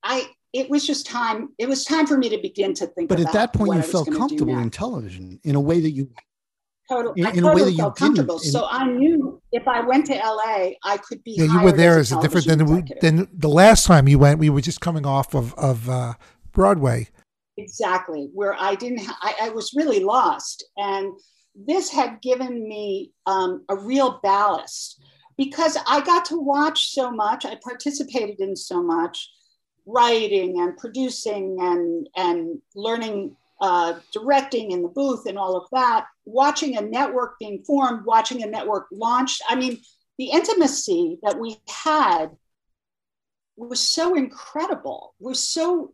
I it was just time. It was time for me to begin to think. About. But at that point, you I felt comfortable in television in a way that you, totally, In- I in a way totally that you felt didn't comfortable. so I knew if I went to LA, I could be. Yeah, you were there as as a a different than television we, than the last time you went. We were just coming off of of uh, Broadway. exactly where I didn't. Ha- I, I was really lost, and this had given me um, a real ballast because I got to watch so much. I participated in so much writing and producing and and learning uh, directing in the booth and all of that. Watching a network being formed, watching a network launched. I mean, the intimacy that we had was so incredible. Was so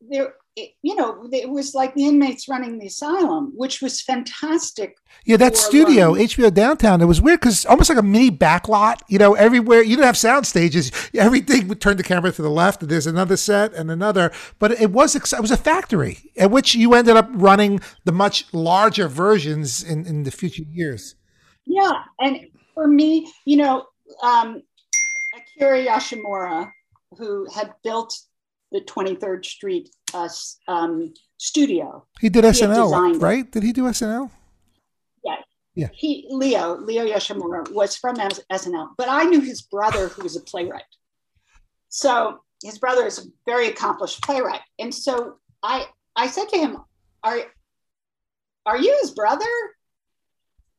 there. It, you know, it was like the inmates running the asylum, which was fantastic. Yeah, that studio, run. HBO downtown, it was weird because almost like a mini backlot. You know, everywhere you didn't have sound stages. Everything would turn the camera to the left, and there's another set and another. But it was it was a factory at which you ended up running the much larger versions in in the future years. Yeah, and for me, you know, um, Akira Yoshimura, who had built the 23rd Street um, studio, He did had SNL, designed it. right? Did he do SNL? yeah, Yeah. he Leo Leo Yoshimura was from SNL, but I knew his brother, who was a playwright. So his brother is a very accomplished playwright, and so I I said to him, "Are are you his brother?"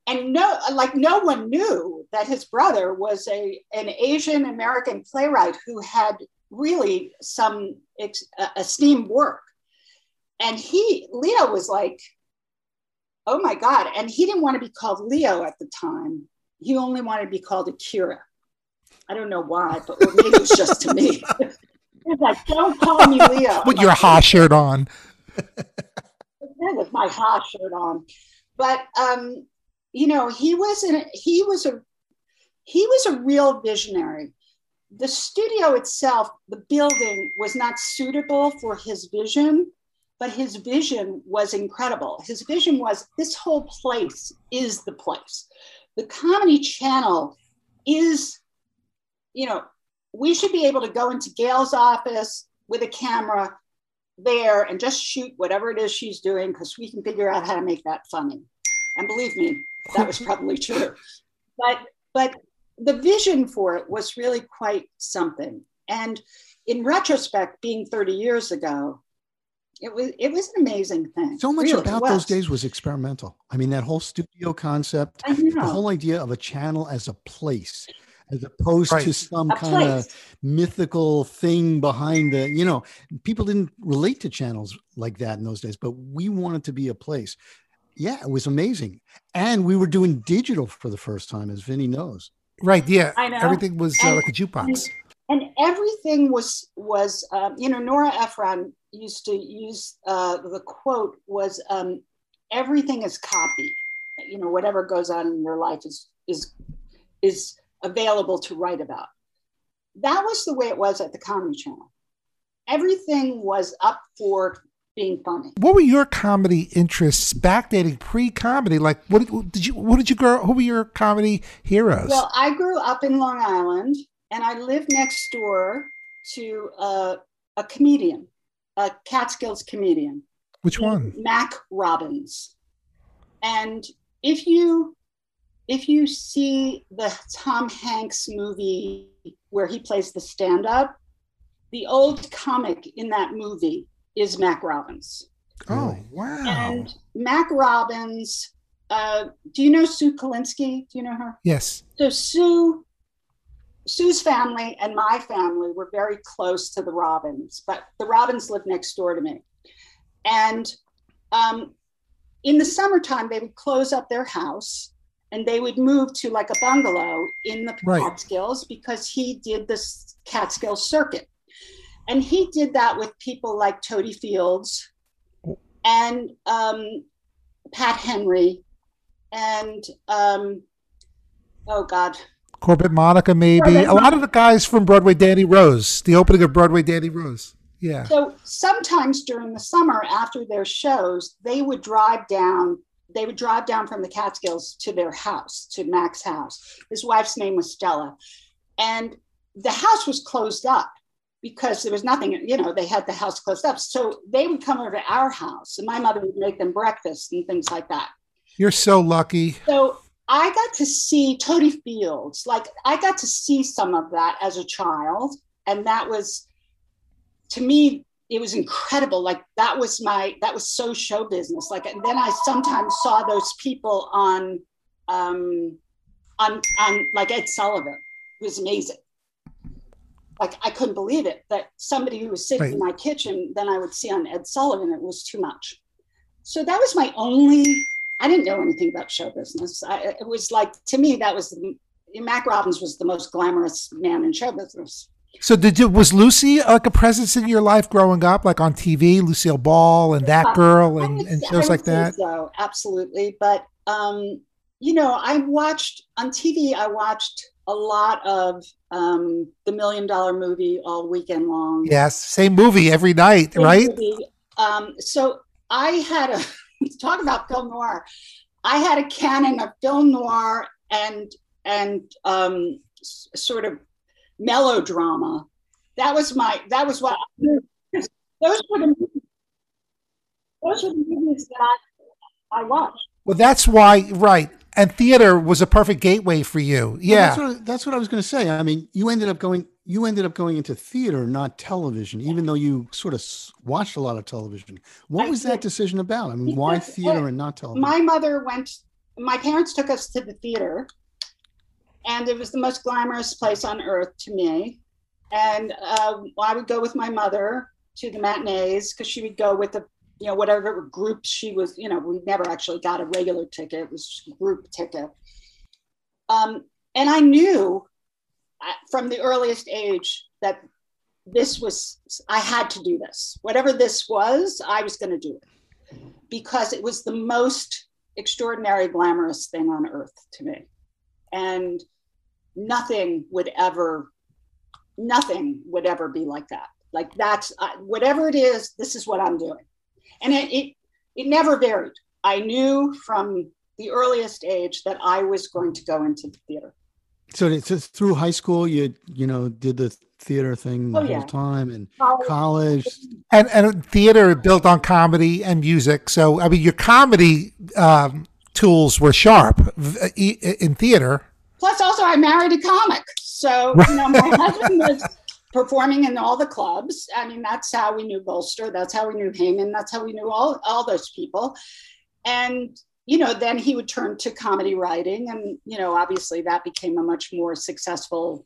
And no, like no one knew that his brother was a an Asian American playwright who had really some ex, uh, esteemed work. And he Leo was like, oh my God. And he didn't want to be called Leo at the time. He only wanted to be called Akira. I don't know why, but maybe it was just to me. He was like, don't call me Leo. With I'm your like, ha shirt on. with my ha shirt on. But um, you know, he was an, he was a he was a real visionary. The studio itself, the building was not suitable for his vision, but his vision was incredible. His vision was this whole place is the place. The comedy channel is, you know, we should be able to go into Gail's office with a camera there and just shoot whatever it is she's doing because we can figure out how to make that funny. And believe me, that was probably true. But but the vision for it was really quite something. And in retrospect, being 30 years ago, it was it was an amazing thing. So much Really, about was. those days was experimental. I mean, that whole studio concept, the whole idea of a channel as a place, as opposed Right. to some a kind of mythical thing behind the, you know, people didn't relate to channels like that in those days, but we wanted to be a place. Yeah, it was amazing. And we were doing digital for the first time, as Vinny knows. Right. Yeah. I know. Everything was uh, like a jukebox. and everything was was um, you know Nora Ephron used to use uh, the quote was um, everything is copy you know whatever goes on in your life is is is available to write about that was the way it was at the comedy channel everything was up for being funny What were your comedy interests backdating pre-comedy? Like, what did, did you? What did you grow? Who were your comedy heroes? Well, I grew up in Long Island and I lived next door to a, a comedian, a Catskills comedian, Which one? Mac Robbins. And if you if you see the Tom Hanks movie where he plays the stand-up, the old comic in that movie is Mac Robbins. Oh, wow. And Mac Robbins, uh, do you know Sue Kalinsky? Do you know her? yes. so Sue, Sue's family and my family were very close to the Robins, but the Robins lived next door to me. And um, in the summertime, they would close up their house and they would move to like a bungalow in the Right. Catskills because he did this Catskills circuit. And he did that with people like Totie Fields and um, Pat Henry and um, oh God, Corbett Monica, maybe. Corbett a lot of the guys from Broadway Danny Rose, the opening of Broadway Danny Rose. Yeah. So sometimes during the summer after their shows, they would drive down. They would drive down from the Catskills to their house, to Mac's house. His wife's name was Stella, and the house was closed up because there was nothing. You know, they had the house closed up. So they would come over to our house, and my mother would make them breakfast and things like that. You're so lucky. So I got to see Totie Fields. Like I got to see some of that as a child, and that was to me it was incredible. Like that was my that was so show business. Like and then I sometimes saw those people on um on on like Ed Sullivan. It was amazing. Like I couldn't believe it that somebody who was sitting Right. in my kitchen, then I would see on Ed Sullivan. It was too much. So that was my only. I didn't know anything about show business. I, it was like to me that was the, Mac Robbins was the most glamorous man in show business. So did you was Lucy like a presence in your life growing up, like on TV, Lucille Ball and That Girl and, would- and shows like that? So absolutely, but um, you know, I watched on TV. I watched a lot of um, the Million Dollar Movie all weekend long. Yes, same movie every night, Big right? Um, so I had a talk about film noir. I had a canon of film noir and and um, s- sort of melodrama. That was my. That was what. Those were the. movies- Those were the movies that I watched. Well, that's why, right? And theater was a perfect gateway for you. Well, Yeah. that's what, that's what I was going to say. I mean, you ended up going you ended up going into theater, not television, even though you sort of watched a lot of television. What was that decision about? I mean, why theater and not television? my mother went my parents took us to the theater and it was the most glamorous place on earth to me and uh, i would go with my mother to the matinees because she would go with the you know whatever group she was you know we never actually got a regular ticket it was group ticket um, and i knew uh, from the earliest age that this was i had to do this whatever this was i was going to do it because it was the most extraordinary, glamorous thing on earth to me. And nothing would ever, nothing would ever be like that. Like that's uh, whatever it is, this is what I'm doing. And it, it, it never varied. I knew from the earliest age that I was going to go into the theater. so it's just through high school, you you know did the theater thing the Oh, whole time, and College, college. and and theater built on comedy and music. So I mean, your comedy um, tools were sharp v- e- in theater. Plus, also, I married a comic. So, you know, my husband was performing in all the clubs. I mean, that's how we knew Bolster. That's how we knew Heyman. That's how we knew all, all those people. And, you know, then he would turn to comedy writing. And, you know, obviously that became a much more successful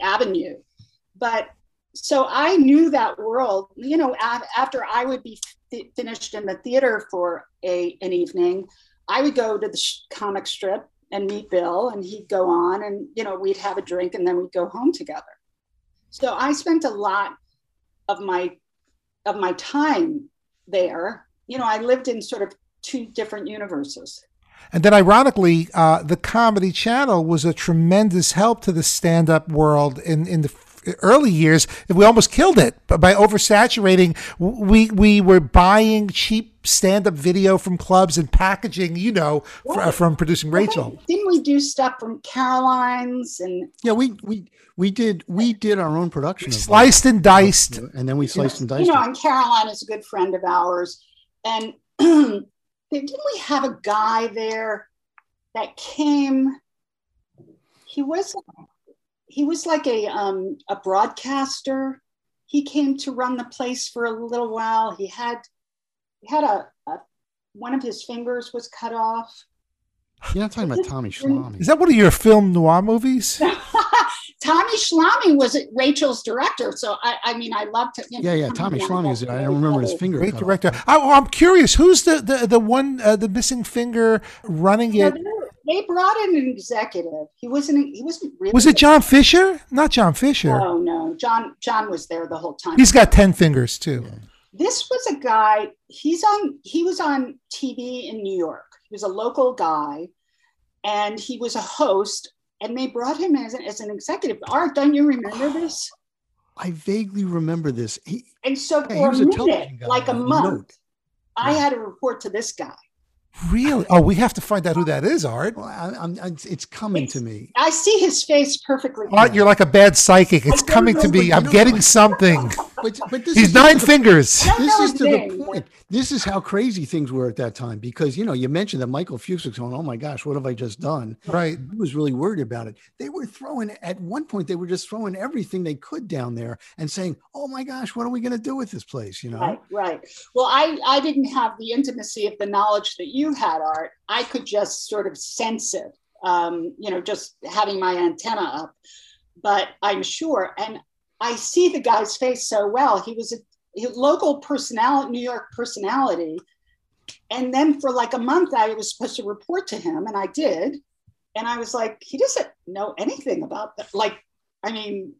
avenue. But so I knew that world, you know, af- after I would be fi- finished in the theater for a, an evening, I would go to the comic strip and meet Bill, and he'd go on, and you know we'd have a drink, and then we'd go home together. So I spent a lot of my of my time there. You know, I lived in sort of two different universes. And then, ironically, uh, the Comedy Channel was a tremendous help to the stand-up world in in the early years. We almost killed it but by oversaturating. We we were buying cheap stand-up video from clubs and packaging, you know, fr- Right. from producing Rachel. Didn't we do stuff from Caroline's and Yeah, we we we did we did our own production. Sliced and diced. and then we sliced and diced. you know, and Caroline is a good friend of ours. And didn't we have a guy there that came? He was he was like a um, a broadcaster. He came to run the place for a little while. He had he had a, a one of his fingers was cut off. You're not talking about Tommy Schlamme. Is that one of your film noir movies? Tommy Schlamme was Rachel's director, so I, I mean, I loved him. you know, Yeah, yeah. Tommy down Schlamme is. I don't remember his finger. Great cut off. director. I, oh, I'm curious. Who's the the, the one uh, the missing finger running So it? They, they brought in an executive. He wasn't. He wasn't really. Was it John Fisher? Not John Fisher. No, no. John. John was there the whole time. He's got ten fingers too. this was a guy. He's on. He was on TV in New York. He was a local guy, and he was a host. And they brought him as, an- as an executive. Art, don't you remember this? I vaguely remember this. He, And so Yeah, he for was a a minute, guy like a month, Note. I Yeah. had to report to this guy. Really? Oh, we have to find out who that is, Art. well, I, I'm, I, it's coming to me. I see his face perfectly. Art, you're like a bad psychic. It's coming to me. I'm getting something. But, but this He's is nine just the- fingers. This is his to the point. point. This is how crazy things were at that time because you know you mentioned that Michael Fuchs was going, "Oh my gosh, what have I just done?" Right. He was really worried about it. They were throwing at one point. They were just throwing everything they could down there and saying, "Oh my gosh, what are we going to do with this place?" You know. Right, right. Well, I I didn't have the intimacy of the knowledge that you had, Art. I could just sort of sense it. Um, you know, just having my antenna up. But I'm sure, and I see the guy's face so well. He was a, a local personality, New York personality. And then for like a month, I was supposed to report to him, and I did. And I was like, he doesn't know anything about that. Like, I mean,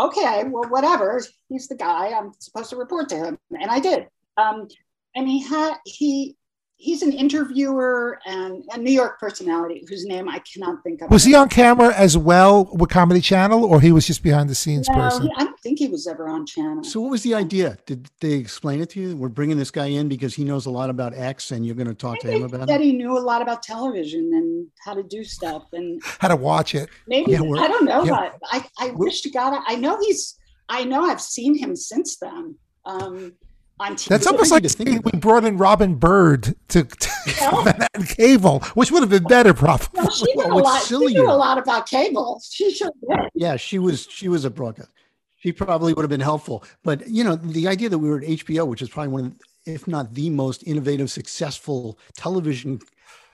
okay, well, whatever. He's the guy. I'm supposed to report to him, and I did. Um, and he had he he's an interviewer and a New York personality whose name I cannot think of. Was he on camera as well with Comedy Channel, or he was just behind the scenes No, person? he, I don't think he was ever on channel. So what was the idea? Did they explain it to you? We're bringing this guy in because he knows a lot about X, and you're going to talk to him about that it. he knew a lot about television and how to do stuff and How to watch it? maybe Yeah, I don't know. yeah. but I I wish to God I, I know he's I know I've seen him since then. Um, on TV. That's almost like think we brought in Robin Byrd to, to Manhattan Cable, which would have been better, probably. Well, she Well, knew a what's lot. She knew a uh, lot about cable. She should did. Yeah, she was she was a broadcast. She probably would have been helpful. But you know, the idea that we were at HBO, which is probably one of, if not the most innovative, successful television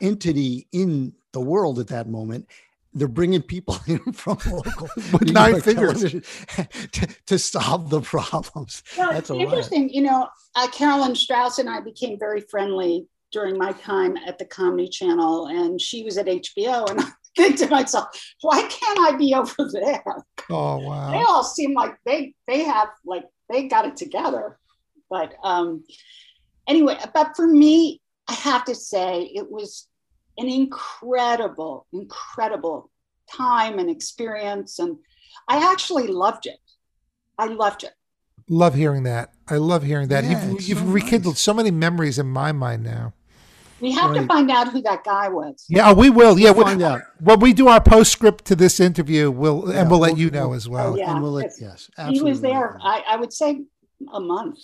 entity in the world at that moment, they're bringing people in from local With nine York fingers. television to, to solve the problems. Well, That's it's a lot. interesting. You know, uh, Carolyn Strauss and I became very friendly during my time at the Comedy Channel, and she was at HBO. And I think to myself, why can't I be over there? Oh wow! They all seem like they they have like they got it together. But um, anyway, but for me, I have to say it was an incredible, incredible time and experience, and I actually loved it. I loved it. Love hearing that. I love hearing that. Yeah, you've it's you've so rekindled nice. so many memories in my mind now. We have to find out who that guy was. Yeah, oh, we will. Yeah, We'll we- find out. when we do our postscript to this interview, we'll Yeah, and we'll let we'll- you know oh, we'll- as well. Oh, yeah. and we'll let, it's- yes, He was there. I, I would say a month.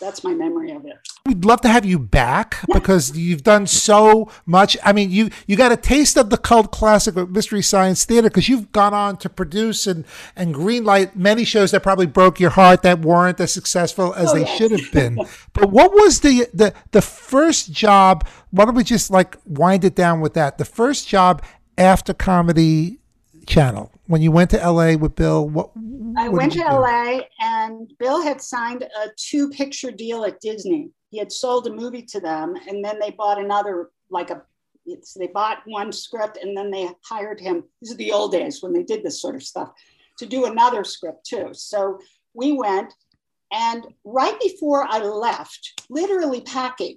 That's my memory of it. We'd love to have you back because you've done so much. I mean, you you got a taste of the cult classic of Mystery Science Theater because you've gone on to produce and and greenlight many shows that probably broke your heart that weren't as successful as Oh, they yes. should have been. but what was the the the first job? Why don't we just like wind it down with that? The first job after Comedy Channel when you went to L.A. with Bill. What I what went to do? LA and Bill had signed a two picture deal at Disney. He had sold a movie to them and then they bought another, like a, they bought one script and then they hired him. These are the old days when they did this sort of stuff to do another script too. So we went and right before I left, literally packing,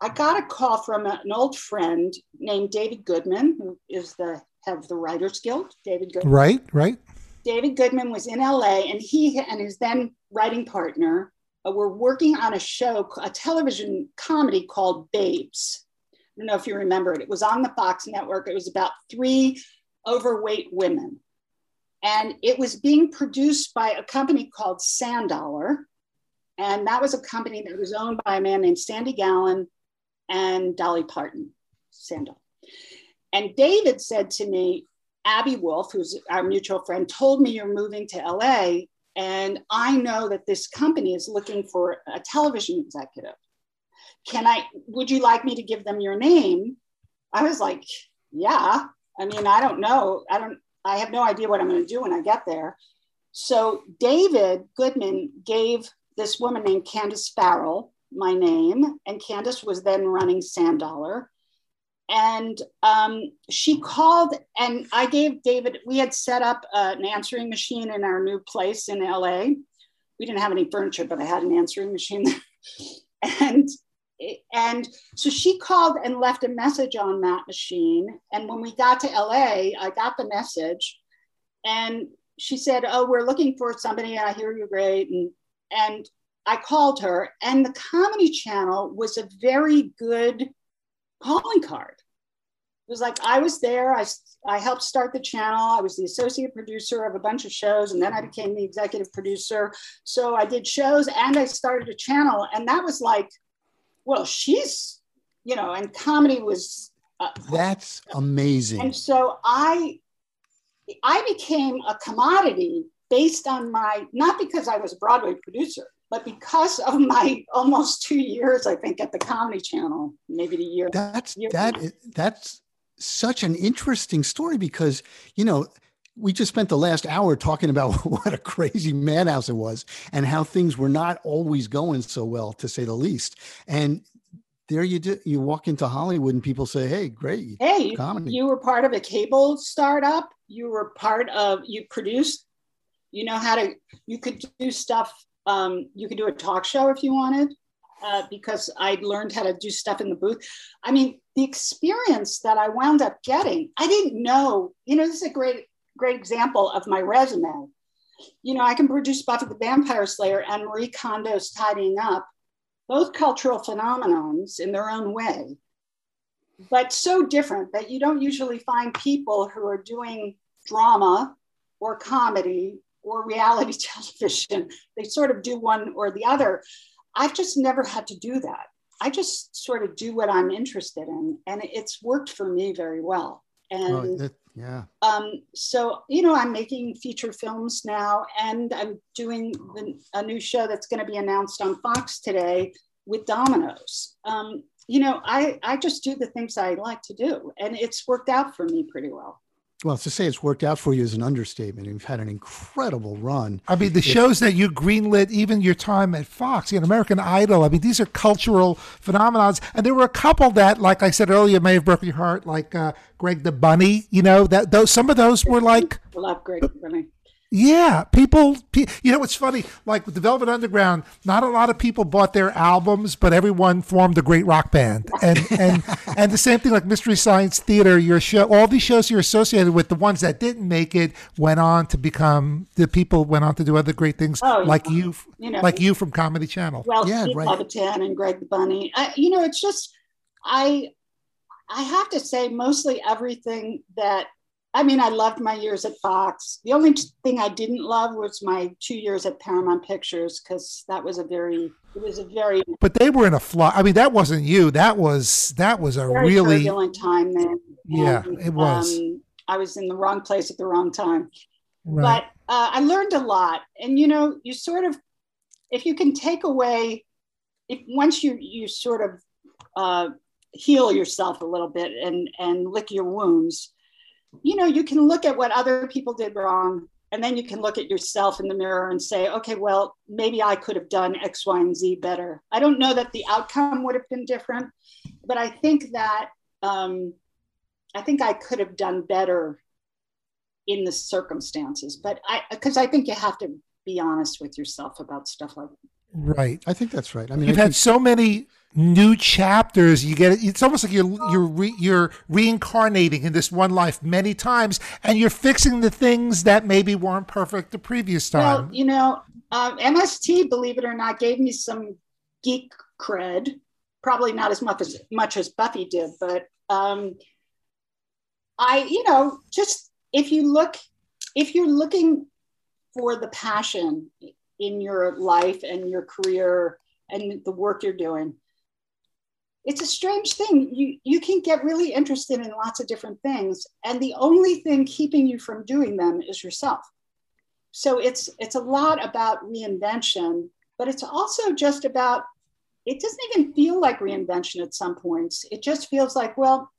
I got a call from an old friend named David Goodman, who is the of the Writers Guild. David Goodman. Right, right. David Goodman was in LA and he and his then writing partner uh, were working on a show, a television comedy called Babes. I don't know if you remember it. It was on the Fox network. It was about three overweight women. And it was being produced by a company called Sandollar. And that was a company that was owned by a man named Sandy Gallin and Dolly Parton, Sandal. And David said to me, Abby Wolf, who's our mutual friend, told me you're moving to LA. And I know that this company is looking for a television executive. Can I, would you like me to give them your name? I was like, yeah. I mean, I don't know. I don't, I have no idea what I'm going to do when I get there. So David Goodman gave this woman named Candace Farrell my name, and Candace was then running Sandollar and um, she called and i gave david we had set up uh, an answering machine in our new place in la we didn't have any furniture but i had an answering machine and and so she called and left a message on that machine. And when we got to la i got the message. And she said oh we're looking for somebody. And i hear you're great. And and i called her. And the comedy channel was a very good calling card. Was like I was there. I I helped start the channel. I was the associate producer of a bunch of shows, and then I became the executive producer. So I did shows and I started a channel, and that was like, well, she's, you know, and comedy was. Uh, That's amazing. and so I, I became a commodity based on my not because I was a Broadway producer, but because of my almost two years, I think, at the Comedy Channel, maybe the year. That's year that that's such an interesting story because you know we just spent the last hour talking about what a crazy madhouse it was and how things were not always going so well to say the least and there you do you walk into hollywood and people say hey great Hey, comedy you were part of a cable startup. You were part of, you produced, you know how to, you could do stuff. Um, you could do a talk show if you wanted, uh, because I'd learned how to do stuff in the booth. I mean, the experience that I wound up getting, I didn't know, you know, this is a great, great example of my resume. You know, I can produce Buffy the Vampire Slayer and Marie Kondo's Tidying Up, both cultural phenomenons in their own way but so different that you don't usually find people who are doing drama or comedy or reality television. They sort of do one or the other. I've just never had to do that. I just sort of do what I'm interested in, and it's worked for me very well. And Oh, that- yeah um, so you know i'm making feature films now and i'm doing the, a new show that's going to be announced on fox today with dominoes um, you know I, I just do the things i like to do and it's worked out for me pretty well well to say it's worked out for you is an understatement you've had an incredible run I mean, the shows that you greenlit, even your time at Fox, you know, American Idol. I mean, these are cultural phenomenons, and there were a couple that, like I said earlier, may have broken your heart, like uh, Greg the Bunny. You know, that those some of those were like i love greg the Bunny. Yeah, people. pe- You know, it's funny. Like with the Velvet Underground, not a lot of people bought their albums, but everyone formed a great rock band. And and and the same thing like Mystery Science Theater. Your show, all these shows you're associated with, the ones that didn't make it went on to become the people went on to do other great things, Oh, yeah. like you, You know. like you from Comedy Channel. well Yeah, Steve right. Levitan and greg the bunny I, you know it's just i i have to say mostly everything that I mean, I loved my years at Fox. The only thing I didn't love was my two years at Paramount Pictures because that was a very, it was a very, But they were in a fly. I mean, that wasn't you. That was that was a really turbulent time there. Yeah, And, it was. Um, I was in the wrong place at the wrong time. right. But uh, I learned a lot. And, you know, you sort of, if you can take away, if once you, you sort of uh, heal yourself a little bit and, and lick your wounds, you know, you can look at what other people did wrong. And then you can look at yourself in the mirror and say, okay, well, maybe I could have done X, Y, and Z better. I don't know that the outcome would have been different, but I think that um, I think I could have done better in the circumstances. But I, because I think you have to be honest with yourself about stuff like that. right. I think that's right. I mean, You've I had think- so many new chapters. You get it. It's almost like you're you're re, you're reincarnating in this one life many times, and you're fixing the things that maybe weren't perfect the previous time. Well, you know, um, MST, believe it or not, gave me some geek cred. Probably not as much as much as Buffy did, but um, I, you know, just if you look, if you're looking for the passion in your life and your career and the work you're doing, it's a strange thing. You you can get really interested in lots of different things, and the only thing keeping you from doing them is yourself. So it's it's a lot about reinvention but it's also just about it doesn't even feel like reinvention at some points. It just feels like well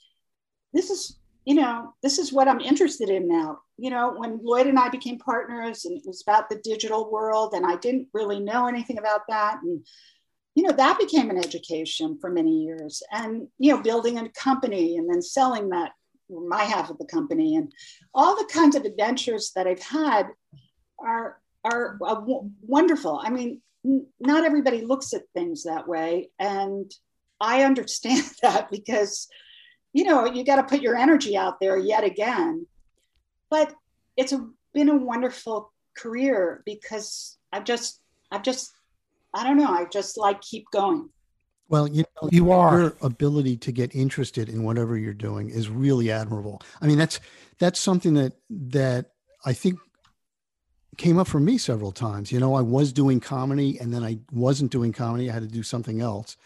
this is you know this is what i'm interested in now. You know when lloyd and i became partners and it was about the digital world and i didn't really know anything about that and you know that became an education for many years and you know building a company and then selling that my half of the company and all the kinds of adventures that i've had are are uh, wonderful. I mean, not everybody looks at things that way, and I understand that because you know you got to put your energy out there yet again. But it's a, been a wonderful career because I've just I've just I don't know I just like keep going. Well, you know, You are. your ability to get interested in whatever you're doing is really admirable. I mean, that's that's something that that I think came up for me several times. You know, I was doing comedy and then I wasn't doing comedy. I had to do something else.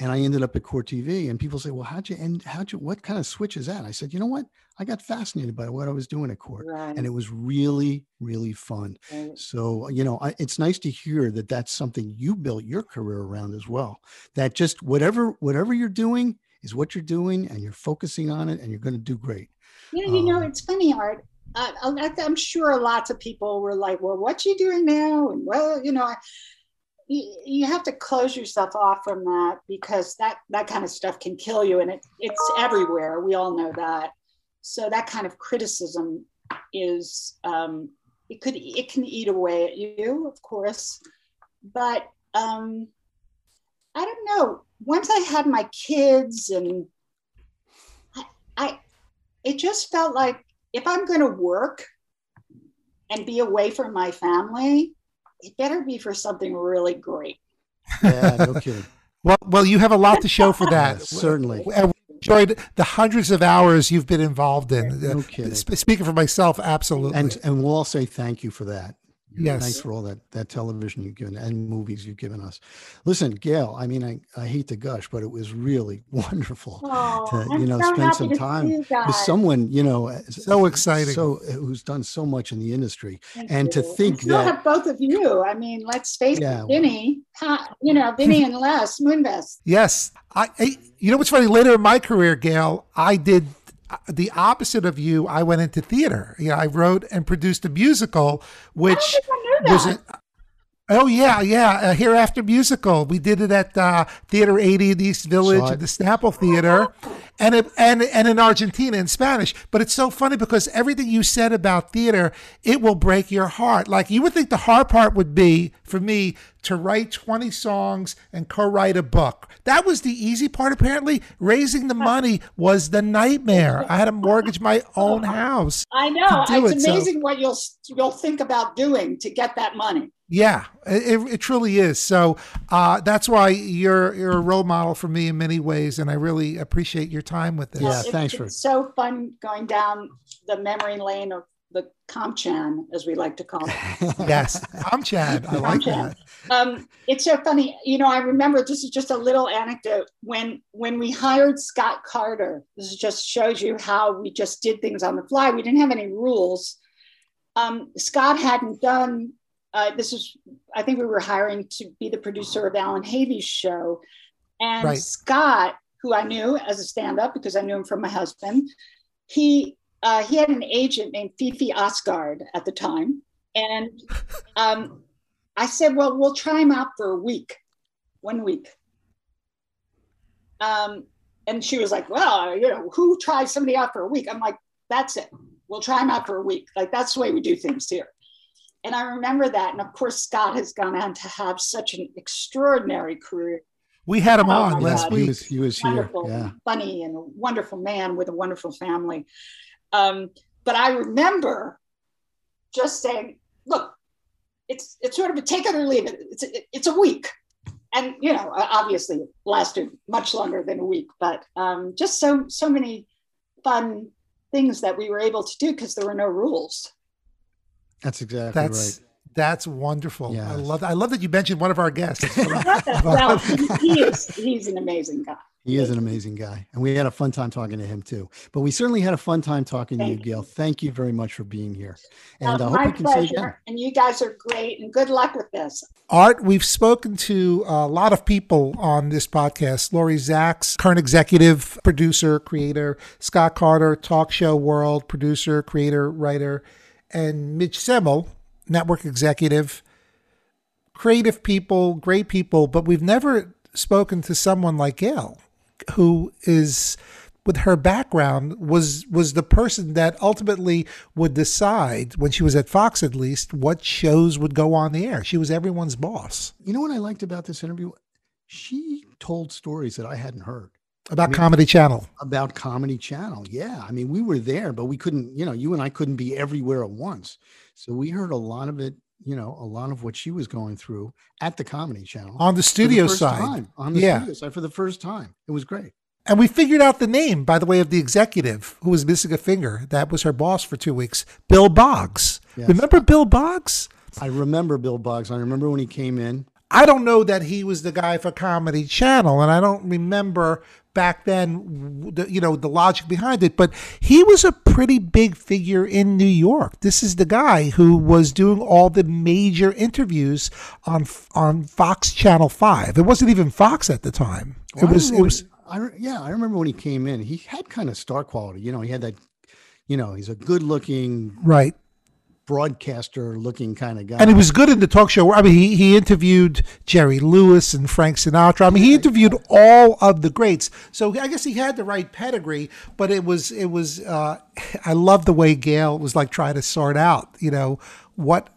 And I ended up at Court TV and people say, well, how'd you end? How'd you, what kind of switch is that? I said, you know what? I got fascinated by what I was doing at court Right. and it was really, really fun. right. So, you know, I, it's nice to hear that that's something you built your career around as well. That just whatever, whatever you're doing is what you're doing and you're focusing on it and you're going to do great. Yeah, you know, Um, it's funny, Art. I, I'm sure lots of people were like, "Well, what you doing now?" And well, you know, I, you, you have to close yourself off from that because that that kind of stuff can kill you, and it, it's everywhere. We all know that. So that kind of criticism is um, it could it can eat away at you, of course, but um, I don't know. Once I had my kids and I, I it just felt like if I'm going to work and be away from my family, it better be for something really great. Yeah, no kidding. Well, well, you have a lot to show for that. Yeah, certainly. And we enjoyed the hundreds of hours you've been involved in. No Uh, kidding. sp- speaking for myself, absolutely. And and we'll all say thank you for that. Yes. Thanks for all that that television you've given and movies you've given us. Listen, Gail, I mean, I, I hate to gush, but it was really wonderful Oh, to, I'm you know, so spend some time with someone, you know, So exciting. So who's done so much in the industry. Thank and to think still that- have both of you. I mean, let's face Yeah. it, Vinny, you know, Vinny and Les Moonves. Yes, I, I. You know what's funny? Later in my career, Gail, I did the opposite of you. I went into theater. Yeah, I wrote and produced a musical, which think I knew was that. a, Oh yeah, yeah. A Hereafter musical. We did it at uh, Theater 80 in the East Village at the Snapple Theater, and it, and and in Argentina in Spanish. But it's so funny because everything you said about theater, it will break your heart. Like you would think the hard part would be for me to write 20 songs and co-write a book. That was the easy part. Apparently, raising the money was the nightmare. I had to mortgage my own house. I know. It's it, so- amazing what you'll you'll think about doing to get that money. Yeah, it, it truly is. So uh, that's why you're you're a role model for me in many ways, and I really appreciate your time with this. Yeah, It's- thanks it's for- so fun going down the memory lane of the Comchan, as we like to call it. Yes, I'm Chad. I like Comchan. that. um, it's so funny. You know, I remember this is just a little anecdote when when we hired Scott Carter. This just shows you how we just did things on the fly. We didn't have any rules. Um, Scott hadn't done. Uh, this is, I think, we were hiring to be the producer of Allan Havey's show, and Right. Scott, who I knew as a stand-up because I knew him from my husband, he uh, he had an agent named Fifi Oscard at the time, and um, I said, well, we'll try him out for a week, one week. Um, and she was like, well, you know, who tries somebody out for a week? I'm like, that's it. We'll try him out for a week. Like, that's the way we do things here. And I remember that. And of course, Scott has gone on to have such an extraordinary career. We had him Oh, on my last God. he week. was he was here. Yeah. funny, and a wonderful man with a wonderful family. Um, but I remember just saying, look, it's it's sort of a take it or leave it. It's a, it's a week, and you know, obviously, it lasted much longer than a week. But um, just so so many fun things that we were able to do because there were no rules. That's exactly That's right. That's wonderful. I Yes. love I love that you mentioned one of our guests. well, he, he is he's an amazing guy. He is an amazing guy. And we had a fun time talking to him too. But we certainly had a fun time talking to you, Thank. Gail. Thank you very much for being here. And Uh, I hope my we can see you again. pleasure, and you guys are great, and good luck with this. Art, we've spoken to a lot of people on this podcast. Lori Zacks, current executive producer, creator, Scott Carter, talk show world producer, creator, writer, and Mitch Semel, network executive. Creative people, great people, but we've never spoken to someone like Gail, who is with her background was was the person that ultimately would decide when she was at Fox at least what shows would go on the air. She was everyone's boss You know what I liked about this interview? She told stories that I hadn't heard about Comedy Channel. about Comedy Channel. Yeah. I mean, we were there, but we couldn't, you know, you and I couldn't be everywhere at once. So we heard a lot of it you know, a lot of what she was going through at the Comedy Channel on the studio first side. time, on the Yeah. studio side for the first time. It was great. And we figured out the name, by the way, of the executive who was missing a finger. That was her boss for two weeks, Bill Boggs. Yes. Remember Bill Boggs? I remember Bill Boggs. I remember when he came in. I don't know that he was the guy for Comedy Channel, and I don't remember back then, the, you know, the logic behind it. But he was a pretty big figure in New York. This is the guy who was doing all the major interviews on on Fox Channel Five. It wasn't even Fox at the time. Well, it was. It when- was. I yeah, I remember when he came in. He had kind of star quality. You know, he had that. You know, he's a good-looking Right. Broadcaster-looking kind of guy. And he was good in the talk show. I mean, he, he interviewed Jerry Lewis and Frank Sinatra. I mean, he interviewed all of the greats. So I guess he had the right pedigree, but it was, it was, uh, I love the way Gail was like trying to sort out, you know, what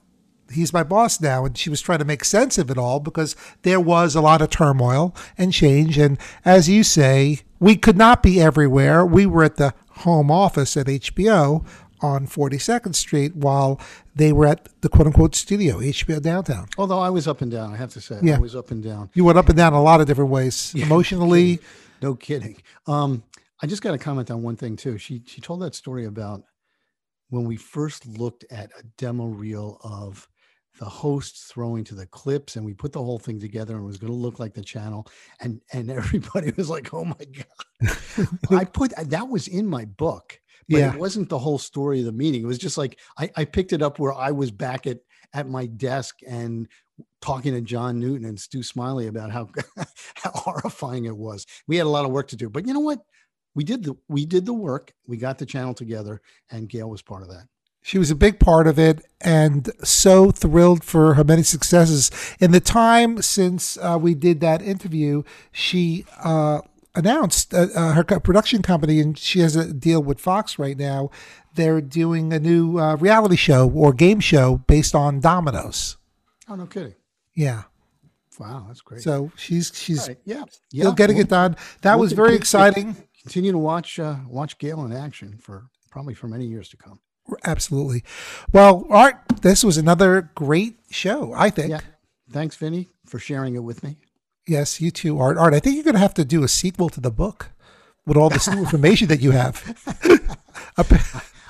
he's my boss now. And she was trying to make sense of it all because there was a lot of turmoil and change. And as you say, we could not be everywhere. We were at the home office at HBO on 42nd Street while they were at the quote unquote studio, HBO downtown. Although I was up and down, I have to say, Yeah. I was up and down. You went up and down a lot of different ways, emotionally. No kidding. Um, I just got to comment on one thing too. She she told that story about when we first looked at a demo reel of the host throwing to the clips, and we put the whole thing together, and it was going to look like the channel, and and everybody was like, "Oh my god!" I put uh, that was in my book, but Yeah. it wasn't the whole story of the meeting. It was just like I, I picked it up where I was back at at my desk and talking to John Newton and Stu Smiley about how how horrifying it was. We had a lot of work to do, but you know what? We did the we did the work. We got the channel together, and Gail was part of that. She was a big part of it and so thrilled for her many successes. In the time since uh, we did that interview, she uh, announced uh, uh, her production company, and she has a deal with Fox right now. They're doing a new uh, reality show or game show based on dominoes. Oh no kidding! Yeah. Wow, that's great. So she's she's right, yeah, still yeah, getting we'll- it done. That we'll was very exciting. Continue to watch uh, watch Gail in action for probably for many years to come. Absolutely. Well, Art, this was another great show, I think. Yeah, thanks, Vinny, for sharing it with me. Yes, you too, Art. Art, I think you're going to have to do a sequel to the book with all this new information that you have.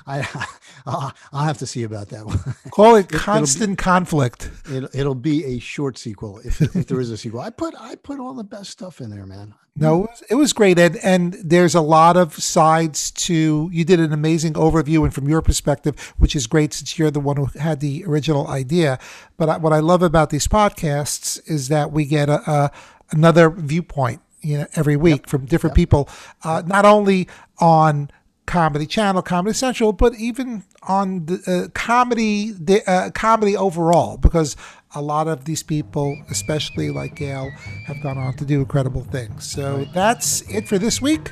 I I'll, I'll have to see about that one. Call it constant conflict. It'll, it'll be a short sequel if, if there is a sequel. I put I put all the best stuff in there, man. No, it was, it was great, and and there's a lot of sides to. You did an amazing overview, and from your perspective, which is great since you're the one who had the original idea. But I, what I love about these podcasts is that we get a, a another viewpoint, you know, every week from different people, uh, not only on Comedy Channel, Comedy Central, but even on the uh, comedy, the uh, comedy overall, because a lot of these people, especially like Gail, have gone on to do incredible things. So that's it for this week.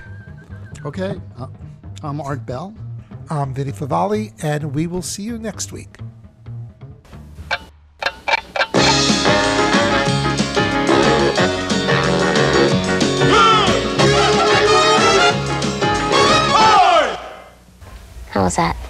Okay, uh, I'm Art Bell. I'm Vinny Favale, and we will see you next week. Was that?